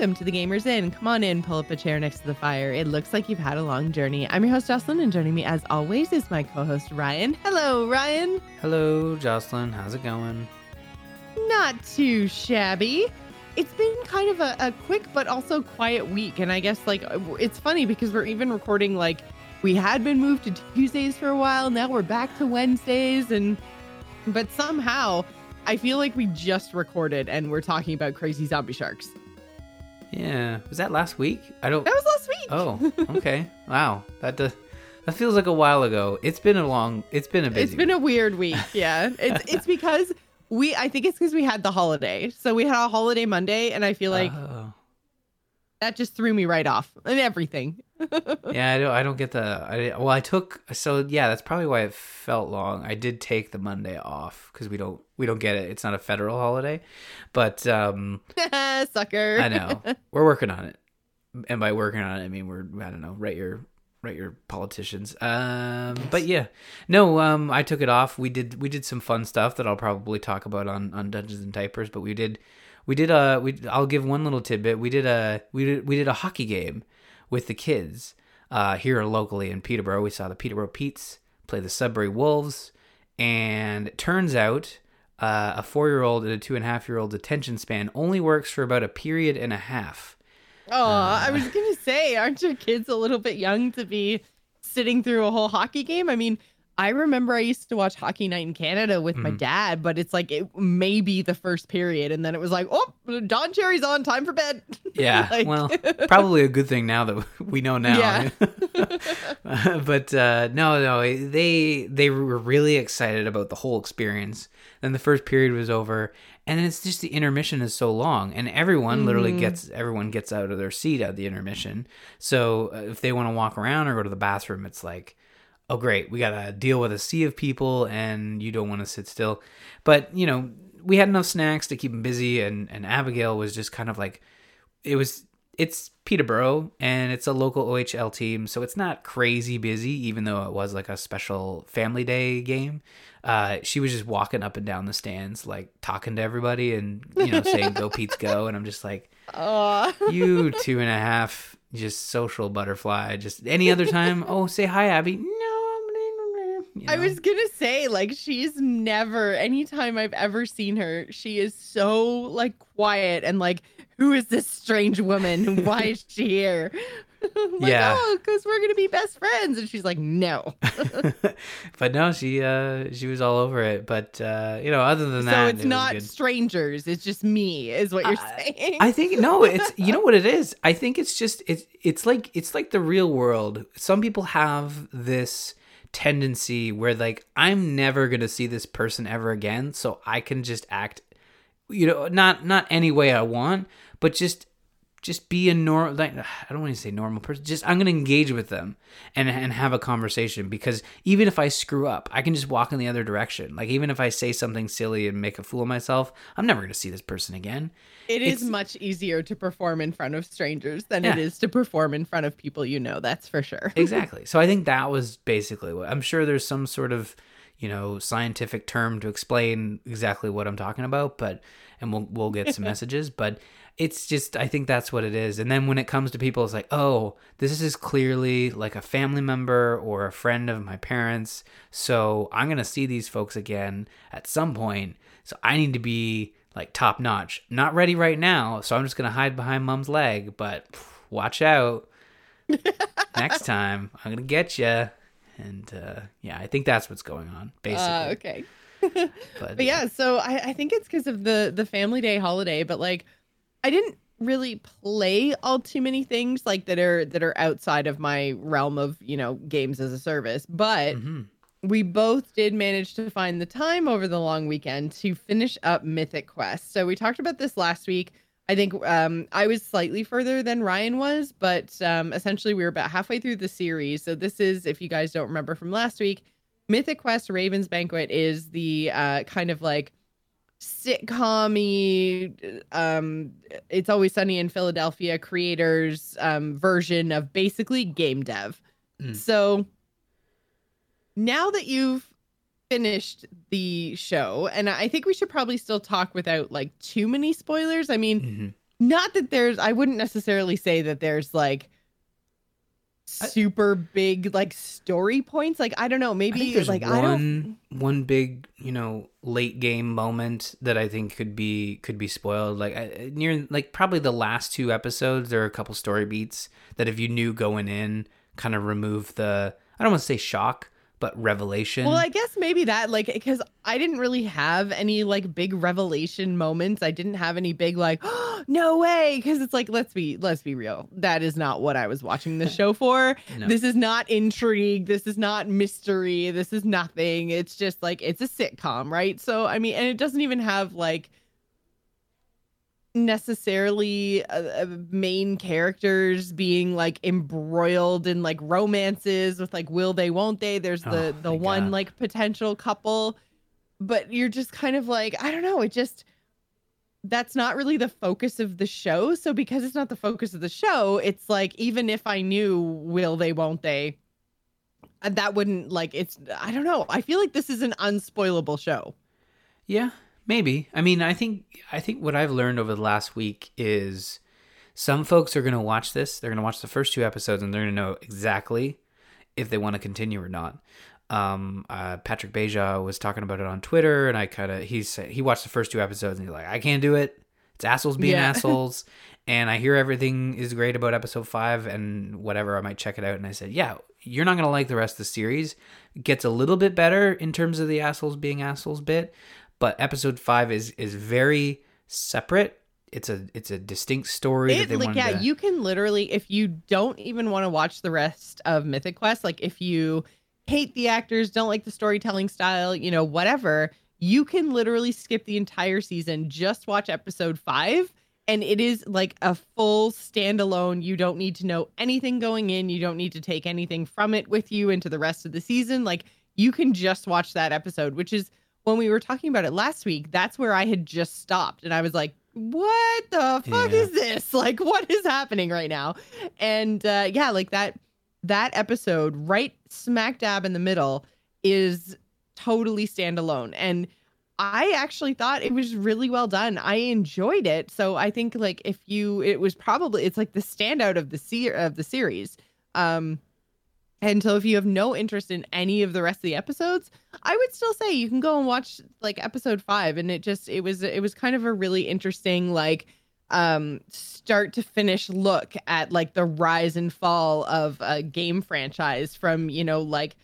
Welcome to the Gamers Inn. Come on in, pull up a chair next to the fire. It looks like you've had a long journey. I'm your host, Jocelyn, and joining me as always is my co host, Ryan. Hello, Ryan. Hello, Jocelyn. How's it going? Not too shabby. It's been kind of a, a quick but also quiet week. And I guess, like, it's funny because we're even recording, like, we had been moved to Tuesdays for a while. Now we're back to Wednesdays. And, but somehow, I feel like we just recorded and we're talking about crazy zombie sharks. Yeah, was that last week? I don't. That was last week. Oh, okay. wow, that does. That feels like a while ago. It's been a long. It's been a busy. It's been a weird week. Yeah, it's it's because we. I think it's because we had the holiday. So we had a holiday Monday, and I feel like Oh. that just threw me right off and everything. yeah, I don't. I don't get the. I, well, I took. So yeah, that's probably why it felt long. I did take the Monday off because we don't. We don't get it. It's not a federal holiday, but um, Sucker. I know we're working on it. And by working on it, I mean we're. I don't know. Write your. Write your politicians. Um, but yeah, no. Um, I took it off. We did. We did some fun stuff that I'll probably talk about on on Dungeons and Typers. But we did. We did a. We. I'll give one little tidbit. We did a. We did. We did a hockey game with the kids uh, here locally in Peterborough. We saw the Peterborough Petes play the Sudbury Wolves, and it turns out uh, a four-year-old and a two-and-a-half-year-old's attention span only works for about a period and a half. Oh, Uh. I was gonna say, aren't your kids a little bit young to be sitting through a whole hockey game? I mean, I remember I used to watch Hockey Night in Canada with my Mhm. dad, but it's like it may be the first period, and then it was like, oh, Don Cherry's on, time for bed. Yeah, Like- well, probably a good thing now that we know now. Yeah. but uh, no, no, they they were really excited about the whole experience. Then the first period was over, and then it's just the intermission is so long, and everyone literally Mhm. gets everyone gets out of their seat at the intermission. So uh, if they want to walk around or go to the bathroom, it's like. Oh great, we gotta deal with a sea of people, and you don't want to sit still. But you know, we had enough snacks to keep them busy, and and Abigail was just kind of like, it was it's Peterborough and it's a local OHL team, so it's not crazy busy, even though it was like a special family day game. Uh, she was just walking up and down the stands, like talking to everybody and you know saying "Go Pete's go," and I'm just like, Oh, you two and a half, just social butterfly. Just any other time, oh say hi, Abby. No, you I was gonna say, like, she's never, anytime I've ever seen her, she is so like quiet and like, who is this strange woman? Why is she here? like, Yeah. oh, because we're gonna be best friends. And she's like, no. but no, she uh she was all over it. But uh, you know, other than that so it's it not strangers, it's just me, is what you're I- saying. I think no, it's you know what it is. I think it's just it's it's like it's like the real world. Some people have this tendency where like I'm never going to see this person ever again, so I can just act you know, not not any way I want, but just just be a normal like I don't want to say normal person. Just I'm going to engage with them and and have a conversation because even if I screw up, I can just walk in the other direction. Like even if I say something silly and make a fool of myself, I'm never going to see this person again. It is it's- much easier to perform in front of strangers than Yeah. it is to perform in front of people you know. That's for sure. exactly. So I think that was basically what I'm sure there's some sort of, you know, scientific term to explain exactly what I'm talking about, but and we'll we'll get some messages, but it's just I think that's what it is. And then when it comes to people it's like, "Oh, this is clearly like a family member or a friend of my parents, so I'm going to see these folks again at some point. So I need to be like top notch. Not ready right now, so I'm just going to hide behind mom's leg, but watch out next time I'm gonna get you. And uh, yeah, I think that's what's going on, basically. Uh, okay. but, But yeah, so I, I think it's because of the the family day holiday, but like I didn't really play all too many things like that are that are outside of my realm of, you know, games as a service. But Mhm. we both did manage to find the time over the long weekend to finish up Mythic Quest. So we talked about this last week. I think um, I was slightly further than Ryan was, but um, essentially we were about halfway through the series. So this is, if you guys don't remember from last week, Mythic Quest Raven's Banquet is the uh, kind of like sitcom um it's always sunny in philadelphia creators um version of basically game dev Mm. so now that you've finished the show and i think we should probably still talk without like too many spoilers i mean Mhm. not that there's I wouldn't necessarily say that there's like super big like story points. Like I don't know, maybe there's like I don't one one big you know late game moment that I think could be could be spoiled. Like I- near like probably the last two episodes, there are a couple story beats that if you knew going in, kind of remove the I don't want to say shock, but revelation. Well, I guess maybe that like because I didn't really have any like big revelation moments. I didn't have any big like oh, no way because it's like let's be let's be real. That is not what I was watching the show for. No. This is not intrigue. This is not mystery. This is nothing. It's just like it's a sitcom, right? So I mean, and it doesn't even have like necessarily uh, uh, main characters being like embroiled in like romances with like will they won't they? There's the Oh, the one God. like potential couple. But you're just kind of like i don't know it just that's not really the focus of the show. So because it's not the focus of the show it's like even if i knew will they won't they uh, that wouldn't like it's i don't know. I feel like this is an unspoilable show. Yeah, maybe. I mean, I think I think what I've learned over the last week is some folks are going to watch this. They're going to watch the first two episodes and they're going to know exactly if they want to continue or not. Um, uh, Patrick Beja was talking about it on Twitter, and I kind of he said he watched the first two episodes and he's like, I can't do it. It's assholes being Yeah. assholes, and I hear everything is great about episode five and whatever. I might check it out. And I said, yeah, you're not gonna like the rest of the series. It gets a little bit better in terms of the assholes being assholes bit, but episode five is is very separate. It's a it's a distinct story that they like yeah, to. you can literally if you don't even want to watch the rest of Mythic Quest, like if you hate the actors, don't like the storytelling style, you know, whatever, you can literally skip the entire season, just watch episode 5 and it is like a full standalone. You don't need to know anything going in, you don't need to take anything from it with you into the rest of the season. Like you can just watch that episode, which is when we were talking about it last week, that's where I had just stopped and I was like, what the fuck Yeah. is this? Like, what is happening right now? And uh, yeah, like that that episode right smack dab in the middle is totally standalone. And I actually thought it was really well done. I enjoyed it. So I think like if you it was probably it's like the standout of the se- of the series. Um and so if you have no interest in any of the rest of the episodes, I would still say you can go and watch like episode 5 and it just it was it was kind of a really interesting like um start to finish look at like the rise and fall of a game franchise from, you know, like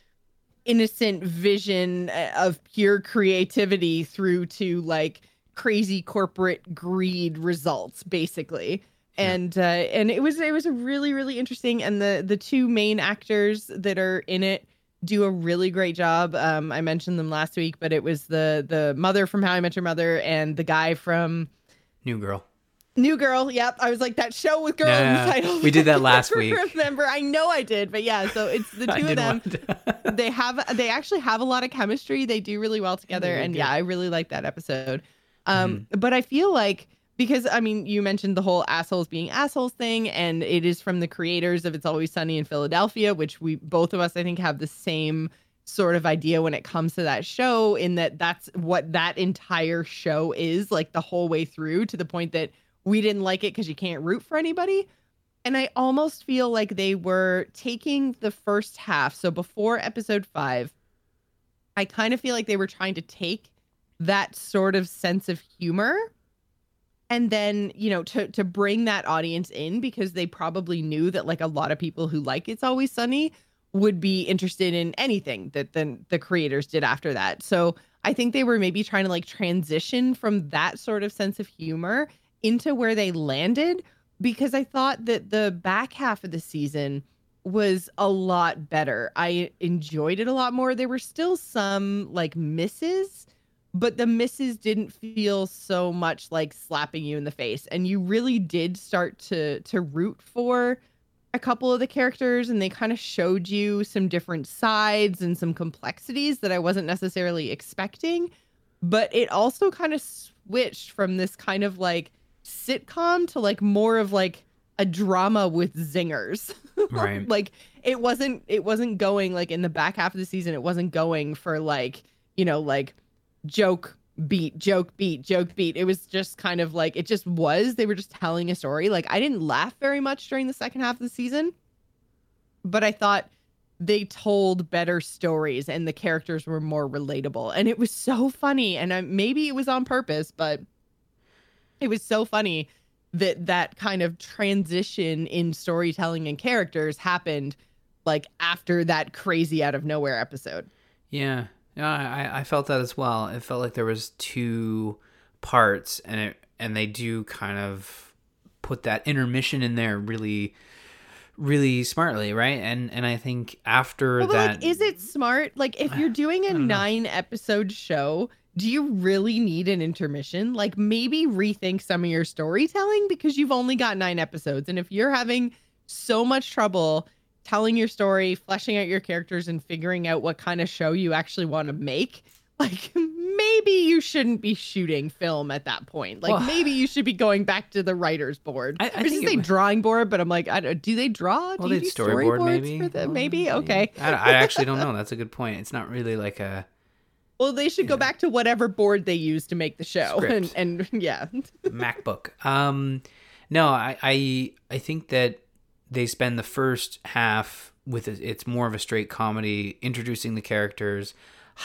innocent vision uh, of pure creativity through to like crazy corporate greed results basically. And uh and it was it was a really really interesting and the the two main actors that are in it do a really great job um i mentioned them last week but it was the the mother from how i met your mother and the guy from New girl. New Girl, yep. I was like that show with girl in the title. we did that last week. Remember, I know I did, but yeah. So it's the two of them. to- They have, they actually have a lot of chemistry. They do really well together, and yeah, I really like that episode. Um, Mm-hmm. but I feel like because I mean, you mentioned the whole assholes being assholes thing, and it is from the creators of It's Always Sunny in Philadelphia, which we both of us I think have the same sort of idea when it comes to that show in that that's what that entire show is like the whole way through to the point that we didn't like it because you can't root for anybody. And i almost feel like they were taking the first half so before episode five i kind of feel like they were trying to take that sort of sense of humor and then you know to to bring that audience in because they probably knew that like a lot of people who like it's always sunny would be interested in anything that then the creators did after that. So i think they were maybe trying to like transition from that sort of sense of humor into where they landed because i thought that the back half of the season was a lot better. I enjoyed it a lot more. There were still some like misses but the misses didn't feel so much like slapping you in the face. And you really did start to to root for a couple of the characters and they kind of showed you some different sides and some complexities that I wasn't necessarily expecting. But it also kind of switched from this kind of like sitcom to like more of like a drama with zingers. Right. like it wasn't it wasn't going like in the back half of the season it wasn't going for like you know like joke beat, joke, beat, joke, beat. It was just kind of like it just was. They were just telling a story. Like I didn't laugh very much during the second half of the season, but I thought they told better stories and the characters were more relatable. And it was so funny. And I, maybe it was on purpose, but it was so funny that that kind of transition in storytelling and characters happened like after that crazy out of nowhere episode. Yeah, yeah, I, I felt that as well. It felt like there was two parts, and it and they do kind of put that intermission in there really, really smartly, right? And and I think after Well, that, like, is it smart? Like, if you're doing a know. nine episode show, do you really need an intermission? Like, maybe rethink some of your storytelling because you've only got nine episodes. And if you're having so much trouble telling your story, fleshing out your characters, and figuring out what kind of show you actually want to make, like, maybe you shouldn't be shooting film at that point. Like, Well- maybe you should be going back to the writer's board. I- I think say drawing board, but I'm like, I don't, do they draw? well, do you they'd do storyboard storyboards maybe. For the, Well, maybe okay. I, I actually don't know. That's a good point. It's not really like a Well, they should go Yeah. back to whatever board they used to make the show, and and yeah, MacBook. Um, no, I, I I think that they spend the first half with it- it's more of a straight comedy, introducing the characters,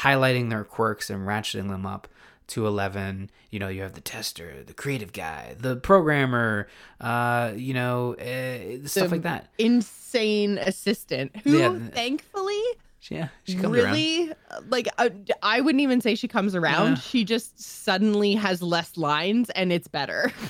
highlighting their quirks and ratcheting them up to 11 you know you have the tester the creative guy the programmer uh you know uh, stuff The- like that insane assistant who, Yeah. thankfully, yeah she comes around really like uh, I wouldn't even say she comes around. Yeah. She just suddenly has less lines, and it's better.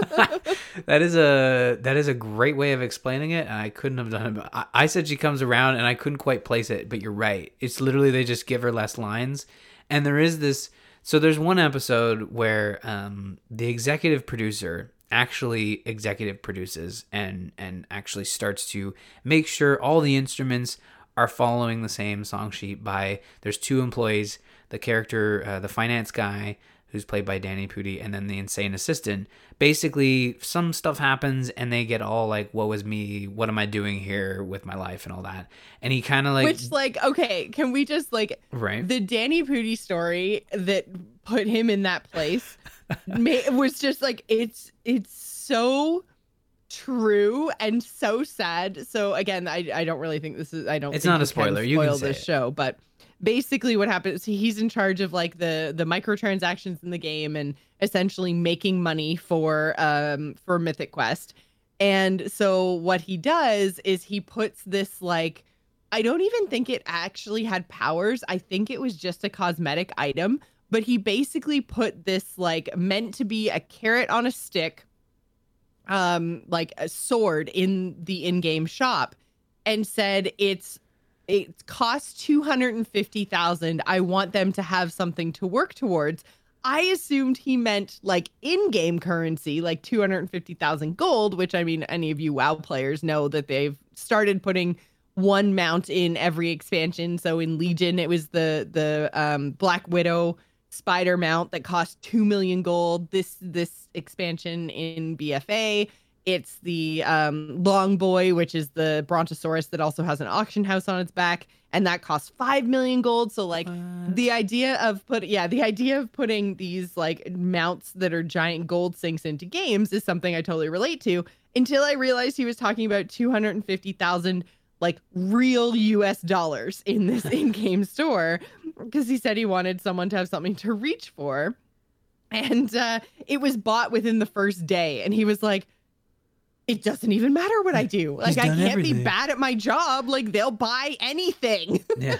that is a that is a great way of explaining it. I couldn't have done it. I, I said she comes around, and I couldn't quite place it. But you're right. It's literally they just give her less lines, and there is this. So there's one episode where um, the executive producer actually executive produces and and actually starts to make sure all the instruments are following the same song sheet by there's two employees the character uh, the finance guy who's played by Danny Pudi and then the insane assistant basically some stuff happens and they get all like what was me what am I doing here with my life and all that and he kind of like Which, like, okay, can we just like right the Danny Pudi story that put him in that place ma- was just like it's it's so true and so sad. So again, I I don't really think this is I don't. It's not a spoiler. You can say this it. show, but basically what happens he's in charge of like the the microtransactions in the game and essentially making money for um for mythic quest. And so what he does is he puts this like i don't even think it actually had powers. I think it was just a cosmetic item but he basically put this like meant to be a carrot on a stick um like a sword in the in-game shop and said it's it costs 250,000 I want them to have something to work towards. I assumed he meant like in-game currency like 250,000 gold which I mean any of you WoW players know that they've started putting one mount in every expansion. So in Legion it was the the um Black Widow spider mount that cost 2 million gold. This this expansion in BFA it's the um, long boy which is the brontosaurus that also has an auction house on its back and that costs 5 million gold so like What? the idea of put yeah the idea of putting these like mounts that are giant gold sinks into games is something i totally relate to until i realized he was talking about 250000 like real us dollars in this in-game store because he said he wanted someone to have something to reach for and uh, it was bought within the first day and he was like it doesn't even matter what i do. Like i can't everything. be bad at my job. Like they'll buy anything. Yeah.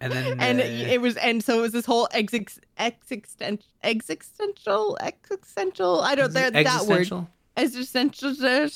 And then and uh, it, was and so it was this whole ex existential existential existential i don't know that word existential?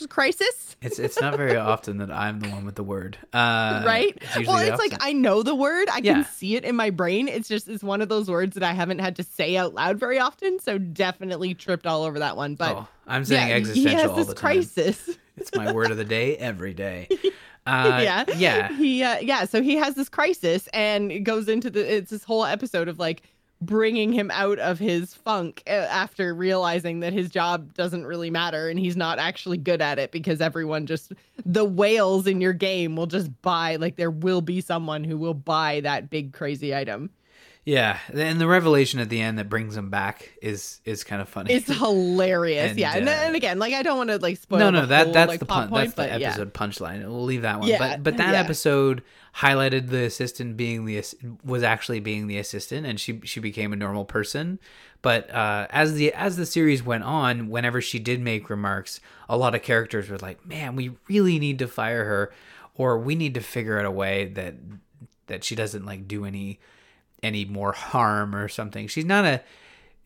crisis It's it's not very often that I'm the one with the word. Uh, right usually well it's like i know the word i Yeah. can see it in my brain it's just it's one of those words that i haven't had to say out loud very often so definitely tripped all over that one but oh, I'm saying yeah, existential he has all this the time. crisis It's my word of the day every day. Uh, yeah yeah. he uh, yeah so he has this crisis and it goes into the it's this whole episode of like bringing him out of his funk uh, after realizing that his job doesn't really matter and he's not actually good at it because everyone just the whales in your game will just buy like there will be someone who will buy that big crazy item Yeah, and the revelation at the end that brings him back is is kind of funny. It's hilarious. And, yeah, and, uh, and again, like I don't want to like spoil. no, no, that whole, that's like, the pun- point, that's the but yeah. episode punchline. We'll leave that one. Yeah, But but that yeah. episode highlighted the assistant being the was actually being the assistant, and she she became a normal person. But uh, as the as the series went on, whenever she did make remarks, a lot of characters were like, "Man, we really need to fire her, or we need to figure out a way that that she doesn't like do any any more harm or something." She's not a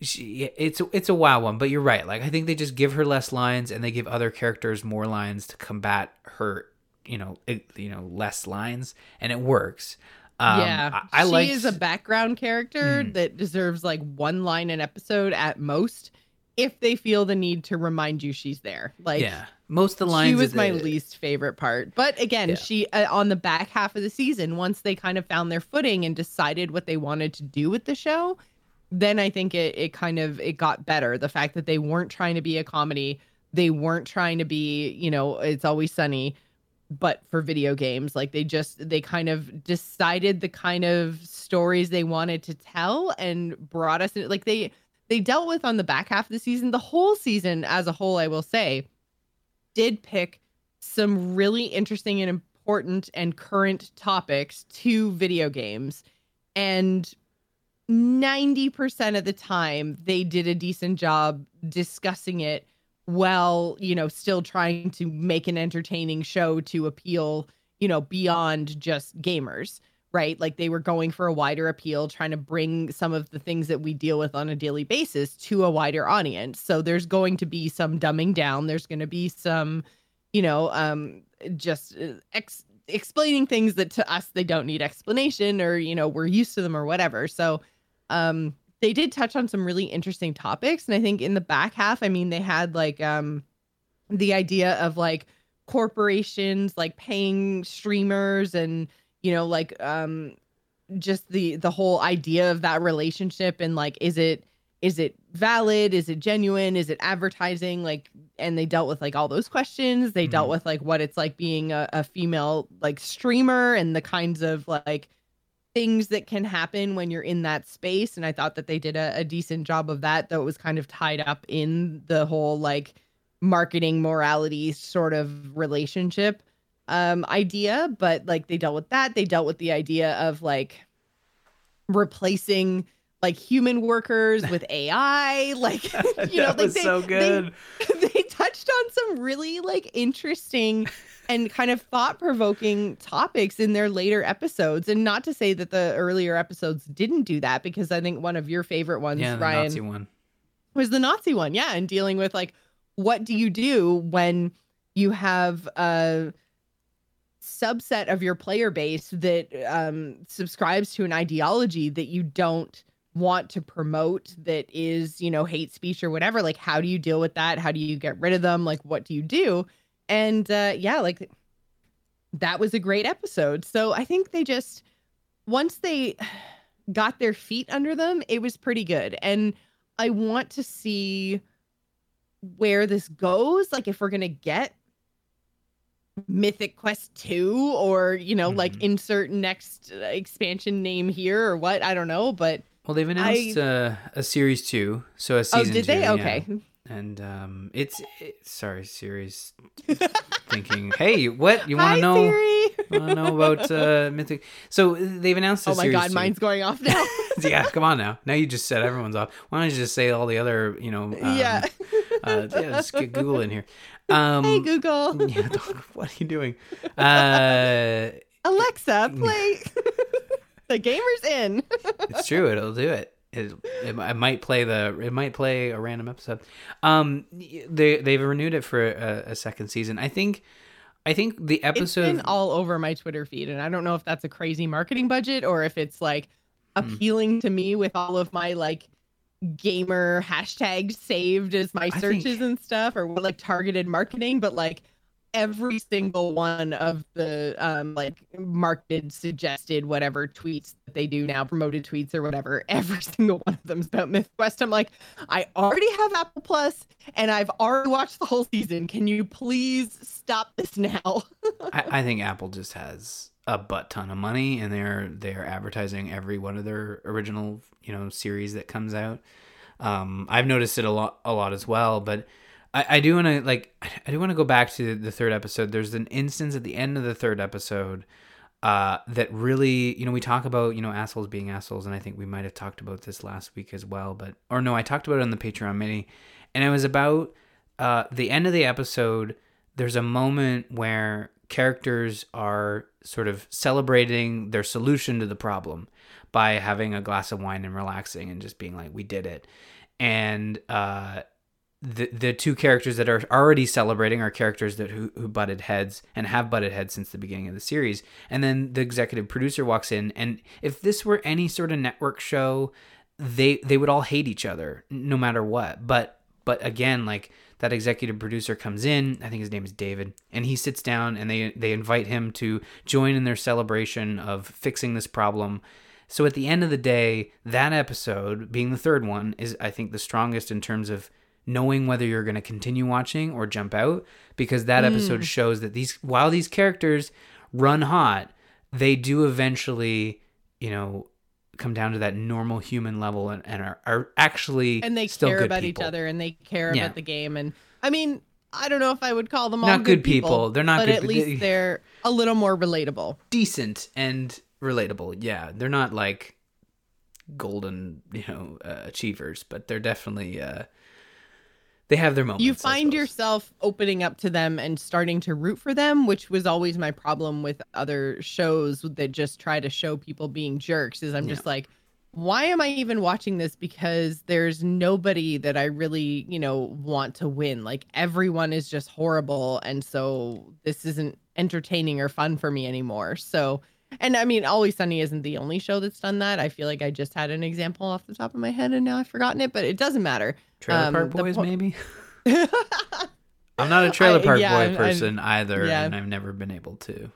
she it's it's a wow one but you're right like i think they just give her less lines and they give other characters more lines to combat her you know it, you know less lines and it works um yeah, i, I she like is a background character Mm. that deserves like one line an episode at most, if they feel the need to remind you she's there. Like, yeah most of the lines she was my least favorite part. But again, Yeah. she uh, on the back half of the season, once they kind of found their footing and decided what they wanted to do with the show, then I think it it kind of it got better. The fact that they weren't trying to be a comedy, they weren't trying to be, you know, it's always sunny, but for video games, like they just they kind of decided the kind of stories they wanted to tell and brought us in like they they dealt with on the back half of the season, the whole season as a whole, I will say, did pick some really interesting and important and current topics to video games. And 90% of the time, they did a decent job discussing it while, you know, still trying to make an entertaining show to appeal, you know, beyond just gamers, right? Like they were going for a wider appeal, trying to bring some of the things that we deal with on a daily basis to a wider audience. So there's going to be some dumbing down, there's going to be some, you know, um, just uh, ex- explaining things that to us they don't need explanation or, you know, we're used to them or whatever. So, um, they did touch on some really interesting topics. And I think in the back half, I mean, they had like um the idea of like corporations like paying streamers and you know like um just the the whole idea of that relationship and like is it is it valid? Is it genuine? Is it advertising? Like and they dealt with like all those questions. They dealt Mhm. with like what it's like being a, a female like streamer and the kinds of like things that can happen when you're in that space. And i thought that they did a, a decent job of that though it was kind of tied up in the whole like marketing morality sort of relationship um idea but like they dealt with that. They dealt with the idea of like replacing like human workers with ai like you know like they, so good. they touched on some really like interesting and kind of thought-provoking topics in their later episodes. And not to say that the earlier episodes didn't do that because i think one of your favorite ones yeah the ryan nazi one. was the nazi one. Yeah and dealing with like what do you do when you have a subset of your player base that um, subscribes to an ideology that you don't want to promote that is you know hate speech or whatever like how do you deal with that? How do you get rid of them? Like what do you do? And uh yeah like that was a great episode. So i think they just once they got their feet under them it was pretty good. And i want to see where this goes. Like if we're gonna get mythic quest 2 or you know like Mhm. insert next uh, expansion name here or what? I don't know but well they've announced uh, a series two so a season oh did two, they yeah. okay. And um it's it, sorry series thinking hey what? You want to know? Want to know about uh mythic? So they've announced a oh my series god two. mine's going off now. Yeah come on now. Now you just set everyone's off. Why don't you just say all the other you know um, yeah. uh, yeah just get google in here um hey google. yeah, what are you doing? Uh alexa play. The Gamer's Inn. It's true it'll do it. It, it, it might play the it might play a random episode. Um they they've renewed it for a, a second season. I think i think the it's episode been all over my twitter feed and i don't know if that's a crazy marketing budget or if it's like Hmm. appealing to me with all of my like gamer hashtag saved as my searches think- and stuff or like targeted marketing but like every single one of the um like marketed suggested whatever tweets that they do now promoted tweets or whatever every single one of them is about mythquest. I'm like i already have apple plus and i've already watched the whole season. Can you please stop this now? I, I think apple just has a butt ton of money and they're they're advertising every one of their original you know series that comes out. Um i've noticed it a lot a lot as well but i, I do want to like i do want to go back to the third episode. There's an instance at the end of the third episode uh that really you know we talk about you know assholes being assholes and i think we might have talked about this last week as well but or no i talked about it on the patreon mini and it was about uh the end of the episode there's a moment where characters are sort of celebrating their solution to the problem by having a glass of wine and relaxing and just being like, "We did it." And uh, the the two characters that are already celebrating are characters that who, who butted heads and have butted heads since the beginning of the series. And then the executive producer walks in, and if this were any sort of network show, they they would all hate each other no matter what. But but again, like that executive producer comes in i think his name is david and he sits down and they they invite him to join in their celebration of fixing this problem so at the end of the day that episode being the third one is i think the strongest in terms of knowing whether you're going to continue watching or jump out because that episode Mm. shows that these while these characters run hot they do eventually you know come down to that normal human level and, and are, are actually and they still care good about people. each other and they care Yeah. about the game and i mean i don't know if i would call them all Not good people. people They're not but good at least they- they're a little more relatable decent and relatable. Yeah, they're not like golden, you know, uh, achievers, but they're definitely uh they have their moments. you find yourself opening up to them and starting to root for them which was always my problem with other shows that just try to show people being jerks is i'm Yeah. just like why am i even watching this because there's nobody that i really you know want to win like everyone is just horrible and so this isn't entertaining or fun for me anymore so and i mean always sunny isn't the only show that's done that i feel like i just had an example off the top of my head and now i've forgotten it but it doesn't matter Trailer um, Park Boys po- maybe. I'm not a Trailer I- Park yeah, Boy I'm- I'm- person either, yeah. and I've never been able to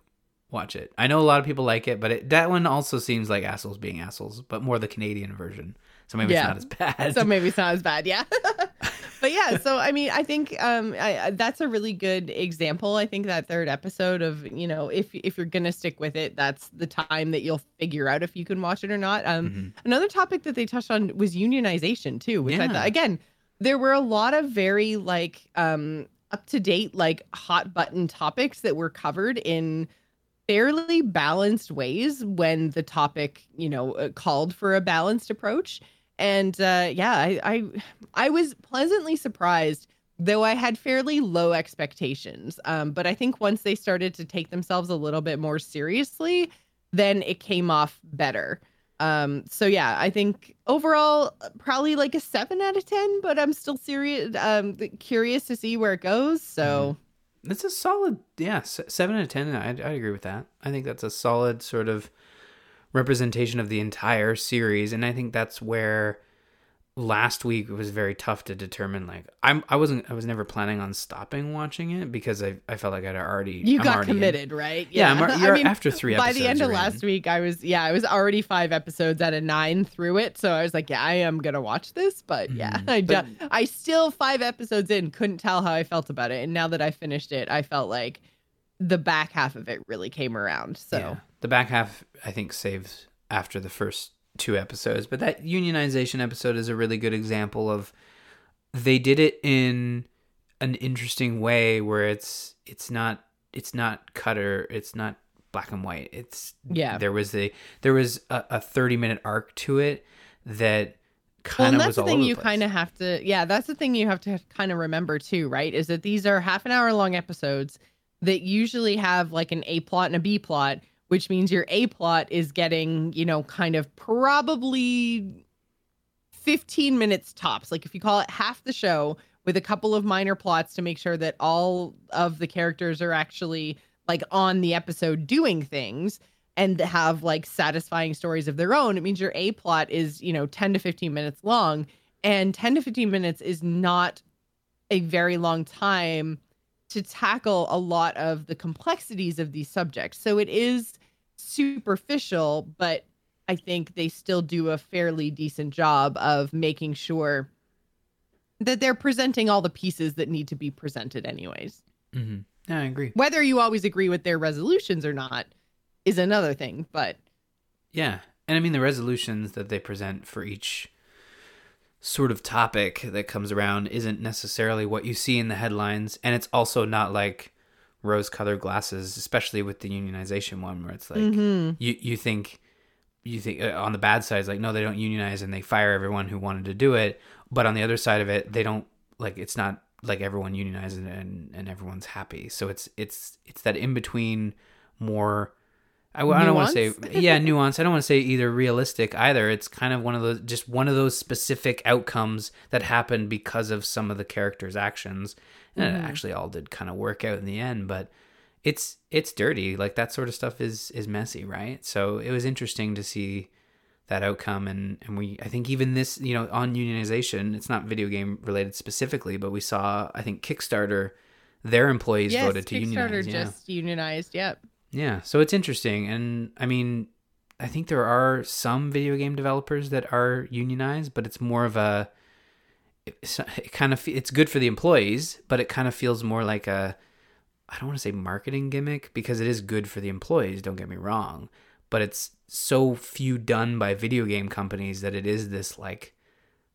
watch it. I know a lot of people like it, but it, that one also seems like assholes being assholes, but more the Canadian version. So maybe Yeah. it's not as bad. so maybe it's not as bad yeah but yeah so i mean i think um I, I- that's a really good example i think that third episode of you know if if you're gonna stick with it that's the time that you'll figure out if you can watch it or not um Mhm. another topic that they touched on was unionization too which i Yeah. thought again there were a lot of very like um up to date like hot button topics that were covered in fairly balanced ways when the topic you know uh, called for a balanced approach and uh yeah I, I i was pleasantly surprised though i had fairly low expectations um but i think once they started to take themselves a little bit more seriously then it came off better um so yeah i think overall probably like a seven out of ten but i'm still serious um curious to see where it goes so It's a solid, yeah, seven out of ten. I I agree with that. I think that's a solid sort of representation of the entire series, and I think that's where last week it was very tough to determine. Like, I'm I wasn't I was never planning on stopping watching it because I I felt like I'd already you I'm got already in. committed right Yeah, I'm, I mean, after three by the end of you're in. last week i was yeah i was already five episodes out of nine through it so i was like yeah i am gonna watch this but yeah Mhm. i But- i still five episodes in couldn't tell how i felt about it and now that i finished it i felt like the back half of it really came around so Yeah. The back half I think saves after the first two episodes, but that unionization episode is a really good example of they did it in an interesting way where it's it's not it's not cutter, it's not black and white. It's Yeah. There was a there was a, a thirty minute arc to it that well, kind and of that's was the all thing over you kind of have to yeah that's the thing you have to kind of remember too right is that these are half an hour long episodes that usually have like an a plot and a b plot which means your a plot is getting you know kind of probably 15 minutes tops. Like if you call it half the show with a couple of minor plots to make sure that all of the characters are actually like on the episode doing things and have like satisfying stories of their own it means your a plot is you know 10 to 15 minutes long. And 10 to 15 minutes is not a very long time to tackle a lot of the complexities of these subjects so it is superficial but i think they still do a fairly decent job of making sure that they're presenting all the pieces that need to be presented anyways Mhm. Yeah, I agree. whether you always agree with their resolutions or not is another thing. But Yeah. And I mean, the resolutions that they present for each sort of topic that comes around isn't necessarily what you see in the headlines. And it's also not like rose colored glasses, especially with the unionization one, where it's like Mm-hmm. you, you think. You think uh, on the bad side, it's like no, they don't unionize and they fire everyone who wanted to do it. But on the other side of it, they don't like it's not like everyone unionizes and and everyone's happy. So it's it's it's that in between more I, I don't want to say yeah nuance. I don't want to say either realistic either. It's kind of one of those just one of those specific outcomes that happened because of some of the characters' actions, and it mm-hmm. actually all did kind of work out in the end. But it's it's dirty. Like that sort of stuff is is messy, right? So it was interesting to see that outcome and and we I think even this you know on unionization it's not video game related specifically but we saw I think Kickstarter their employees yes, voted to Kickstarter unionize yeah just unionized. Yep. Yeah, so it's interesting, and I mean, I think there are some video game developers that are unionized, but it's more of a. It kind of it's good for the employees, but it kind of feels more like a. I don't want to say marketing gimmick because it is good for the employees. Don't get me wrong, but it's so few done by video game companies that it is this like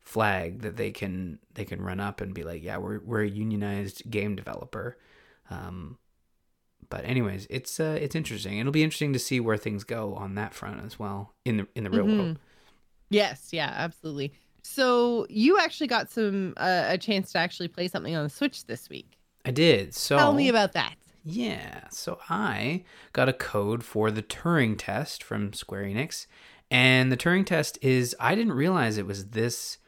flag that they can they can run up and be like, yeah, we're we're a unionized game developer. Um, but anyways, it's uh, it's interesting. It'll be interesting to see where things go on that front as well in the in the real world. Yes, yeah, absolutely. So you actually got some uh, a chance to actually play something on the Switch this week. I did. So Tell me about that. Yeah, so I got a code for the Turing test from Square Enix, and the Turing test is I didn't realize it was this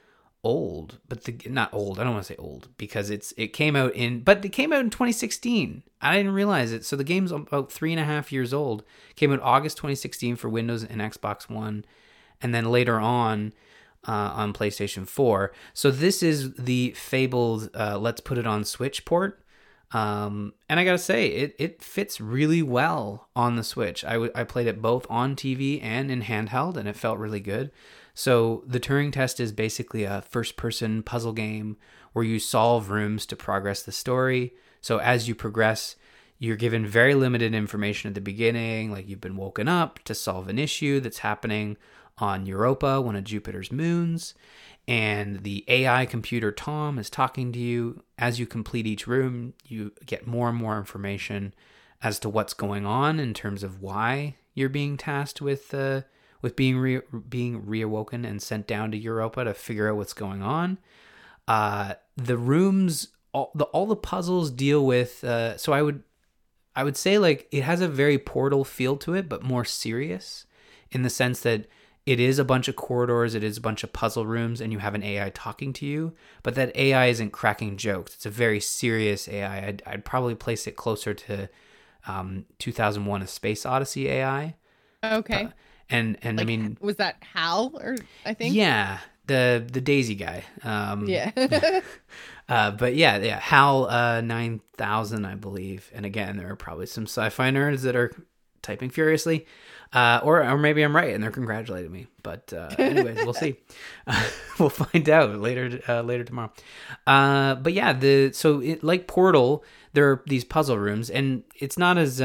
old, but the not old. I don't want to say old because it's it came out in, but it came out in 2016. I didn't realize it. So the game's about three and a half years old. Came out August 2016 for Windows and Xbox One, and then later on. Uh, on PlayStation 4. So, this is the fabled uh, Let's Put It on Switch port. Um, and I gotta say, it, it fits really well on the Switch. I, w- I played it both on TV and in handheld, and it felt really good. So the Turing test is basically a first-person puzzle game where you solve rooms to progress the story. So as you progress, you're given very limited information at the beginning, like you've been woken up to solve an issue that's happening on Europa, one of Jupiter's moons and the AI computer Tom is talking to you. As you complete each room, you get more and more information as to what's going on in terms of why you're being tasked with uh, with being re- being reawoken and sent down to Europa to figure out what's going on. Uh, the rooms, all the all the puzzles deal with. Uh, so I would I would say like it has a very portal feel to it, but more serious in the sense that it is a bunch of corridors, it is a bunch of puzzle rooms, and you have an AI talking to you. But that AI isn't cracking jokes. It's a very serious AI. I'd, I'd probably place it closer to um, 2001: A Space Odyssey AI. Okay. Uh, and and I mean, was that Hal or I think? yeah, the the Daisy guy. Um, Yeah. uh, but yeah, yeah, HAL uh, 9000, I believe. And again, there are probably some sci fi nerds that are typing furiously. Uh, or, or maybe I'm right and they're congratulating me. But, uh, anyways, we'll see. Uh, we'll find out later uh, later tomorrow. Uh, but yeah, the so it, like Portal, there are these puzzle rooms, and it's not as.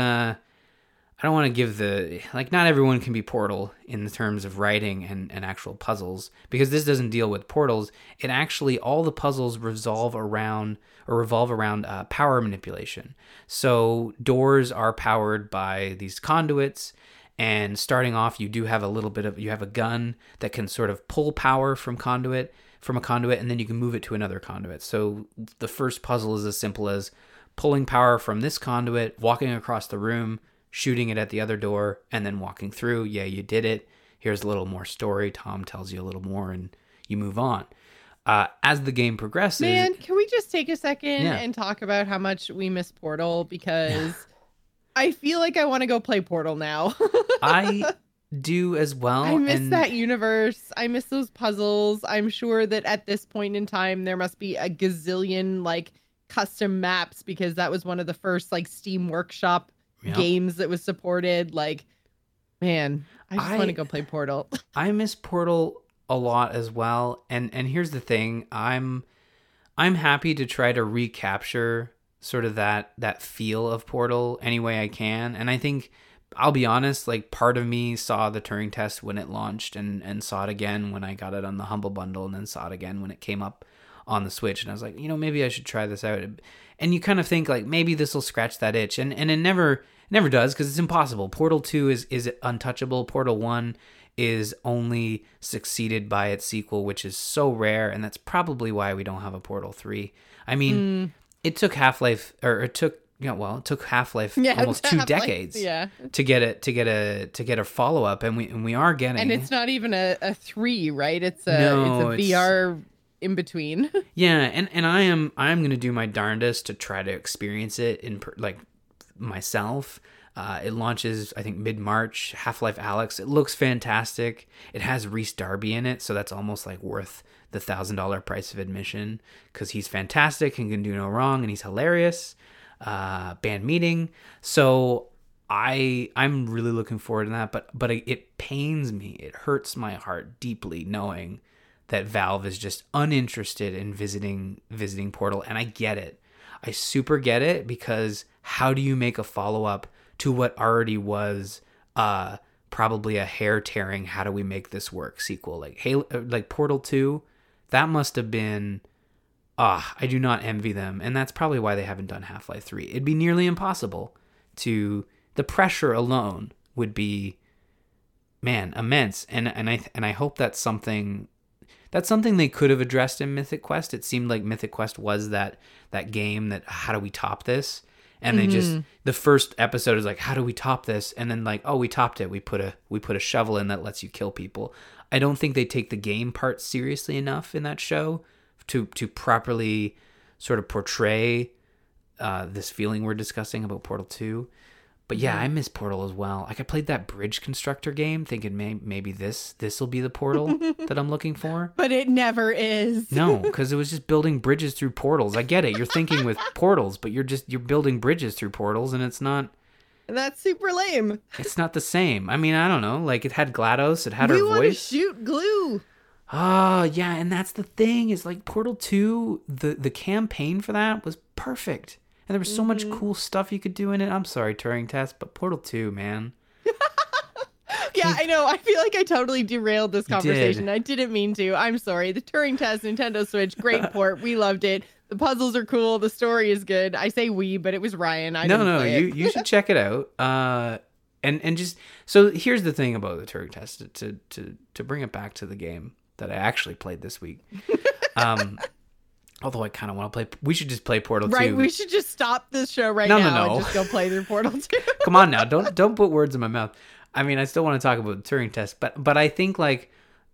I don't want to give the like not everyone can be Portal in the terms of writing and, and actual puzzles because this doesn't deal with portals. It actually all the puzzles resolve around or revolve around uh, power manipulation. So doors are powered by these conduits, and starting off, you do have a little bit of you have a gun that can sort of pull power from conduit from a conduit, and then you can move it to another conduit. So the first puzzle is as simple as pulling power from this conduit, walking across the room shooting it at the other door, and then walking through. Yeah, you did it. Here's a little more story. Tom tells you a little more, and you move on. Uh, as the game progresses, Man, can we just take a second Yeah. and talk about how much we miss Portal because I feel like I want to go play Portal now. I do as well. I miss and that universe. I miss those puzzles. I'm sure that at this point in time there must be a gazillion like custom maps because that was one of the first like Steam Workshop Yeah. games that was supported. Like, man, I just want to go play Portal. I miss Portal a lot as well. And and here's the thing, I'm I'm happy to try to recapture sort of that that feel of Portal any way I can. And I think I'll be honest, like part of me saw the Turing test when it launched and and saw it again when I got it on the Humble Bundle and then saw it again when it came up on the Switch and I was like, you know, maybe I should try this out. And you kind of think like maybe this will scratch that itch and and it never never does because it's impossible. Portal 2 is is untouchable. Portal 1 is only succeeded by its sequel, which is so rare, and that's probably why we don't have a Portal 3. I mean, mm. it took Half Life, or it took you know, well, it took Half Life yeah, almost two Half-Life, decades, yeah. to get it to get a to get a follow up, and we and we are getting. And it's not even a, a three, right? It's a no, it's a VR in between. yeah, and and I am I am gonna do my darndest to try to experience it in like myself. Uh, it launches, I think, mid March. Half Life Alyx. It looks fantastic. It has Rhys Darby in it, so that's almost like worth the thousand dollar price of admission because he's fantastic and can do no wrong, and he's hilarious uh, band meeting. So I I'm really looking forward to that. But but it pains me. It hurts my heart deeply knowing that Valve is just uninterested in visiting visiting Portal, and I get it. I super get it because how do you make a follow up to what already was uh probably a hair tearing how do we make this work sequel like hey like Portal 2 that must have been ah, I do not envy them, and that's probably why they haven't done Half Life Three. It'd be nearly impossible to. The pressure alone would be, man, immense, and and I and I hope that's something. That's something they could have addressed in Mythic Quest. It seemed like Mythic Quest was that that game that how do we top this? And mm-hmm. they just mm-hmm. the first episode is like how do we top this? And then like oh we topped it. We put a we put a shovel in that lets you kill people. I don't think they take the game part seriously enough in that show to to properly sort of portray uh, this feeling we're discussing about Portal Two. But yeah, I miss Portal as well. Like I played that bridge constructor game, thinking may- maybe this this will be the portal that I'm looking for. But it never is. no, because it was just building bridges through portals. I get it. You're thinking with portals, but you're just you're building bridges through portals, and it's not. That's super lame. It's not the same. I mean, I don't know. Like it had GLaDOS, it had we her voice. We want to shoot glue. Oh, yeah, and that's the thing is like Portal 2, the the campaign for that was perfect. And there was so mm-hmm. much cool stuff you could do in it. I'm sorry, Turing test, but Portal 2, man. yeah, I know. I feel like I totally derailed this conversation. Did. I didn't mean to. I'm sorry. The Turing test, Nintendo Switch, great port. We loved it. The puzzles are cool. The story is good. I say we, but it was Ryan. I no, no. You you should check it out. Uh, and and just so here's the thing about the Turing test to to to bring it back to the game that I actually played this week. Um, although I kind of want to play. We should just play Portal right, 2. we should just stop this show right no, now no, no. and just go play through Portal 2. Come on now, don't don't put words in my mouth. I mean, I still want to talk about the Turing test, but but I think like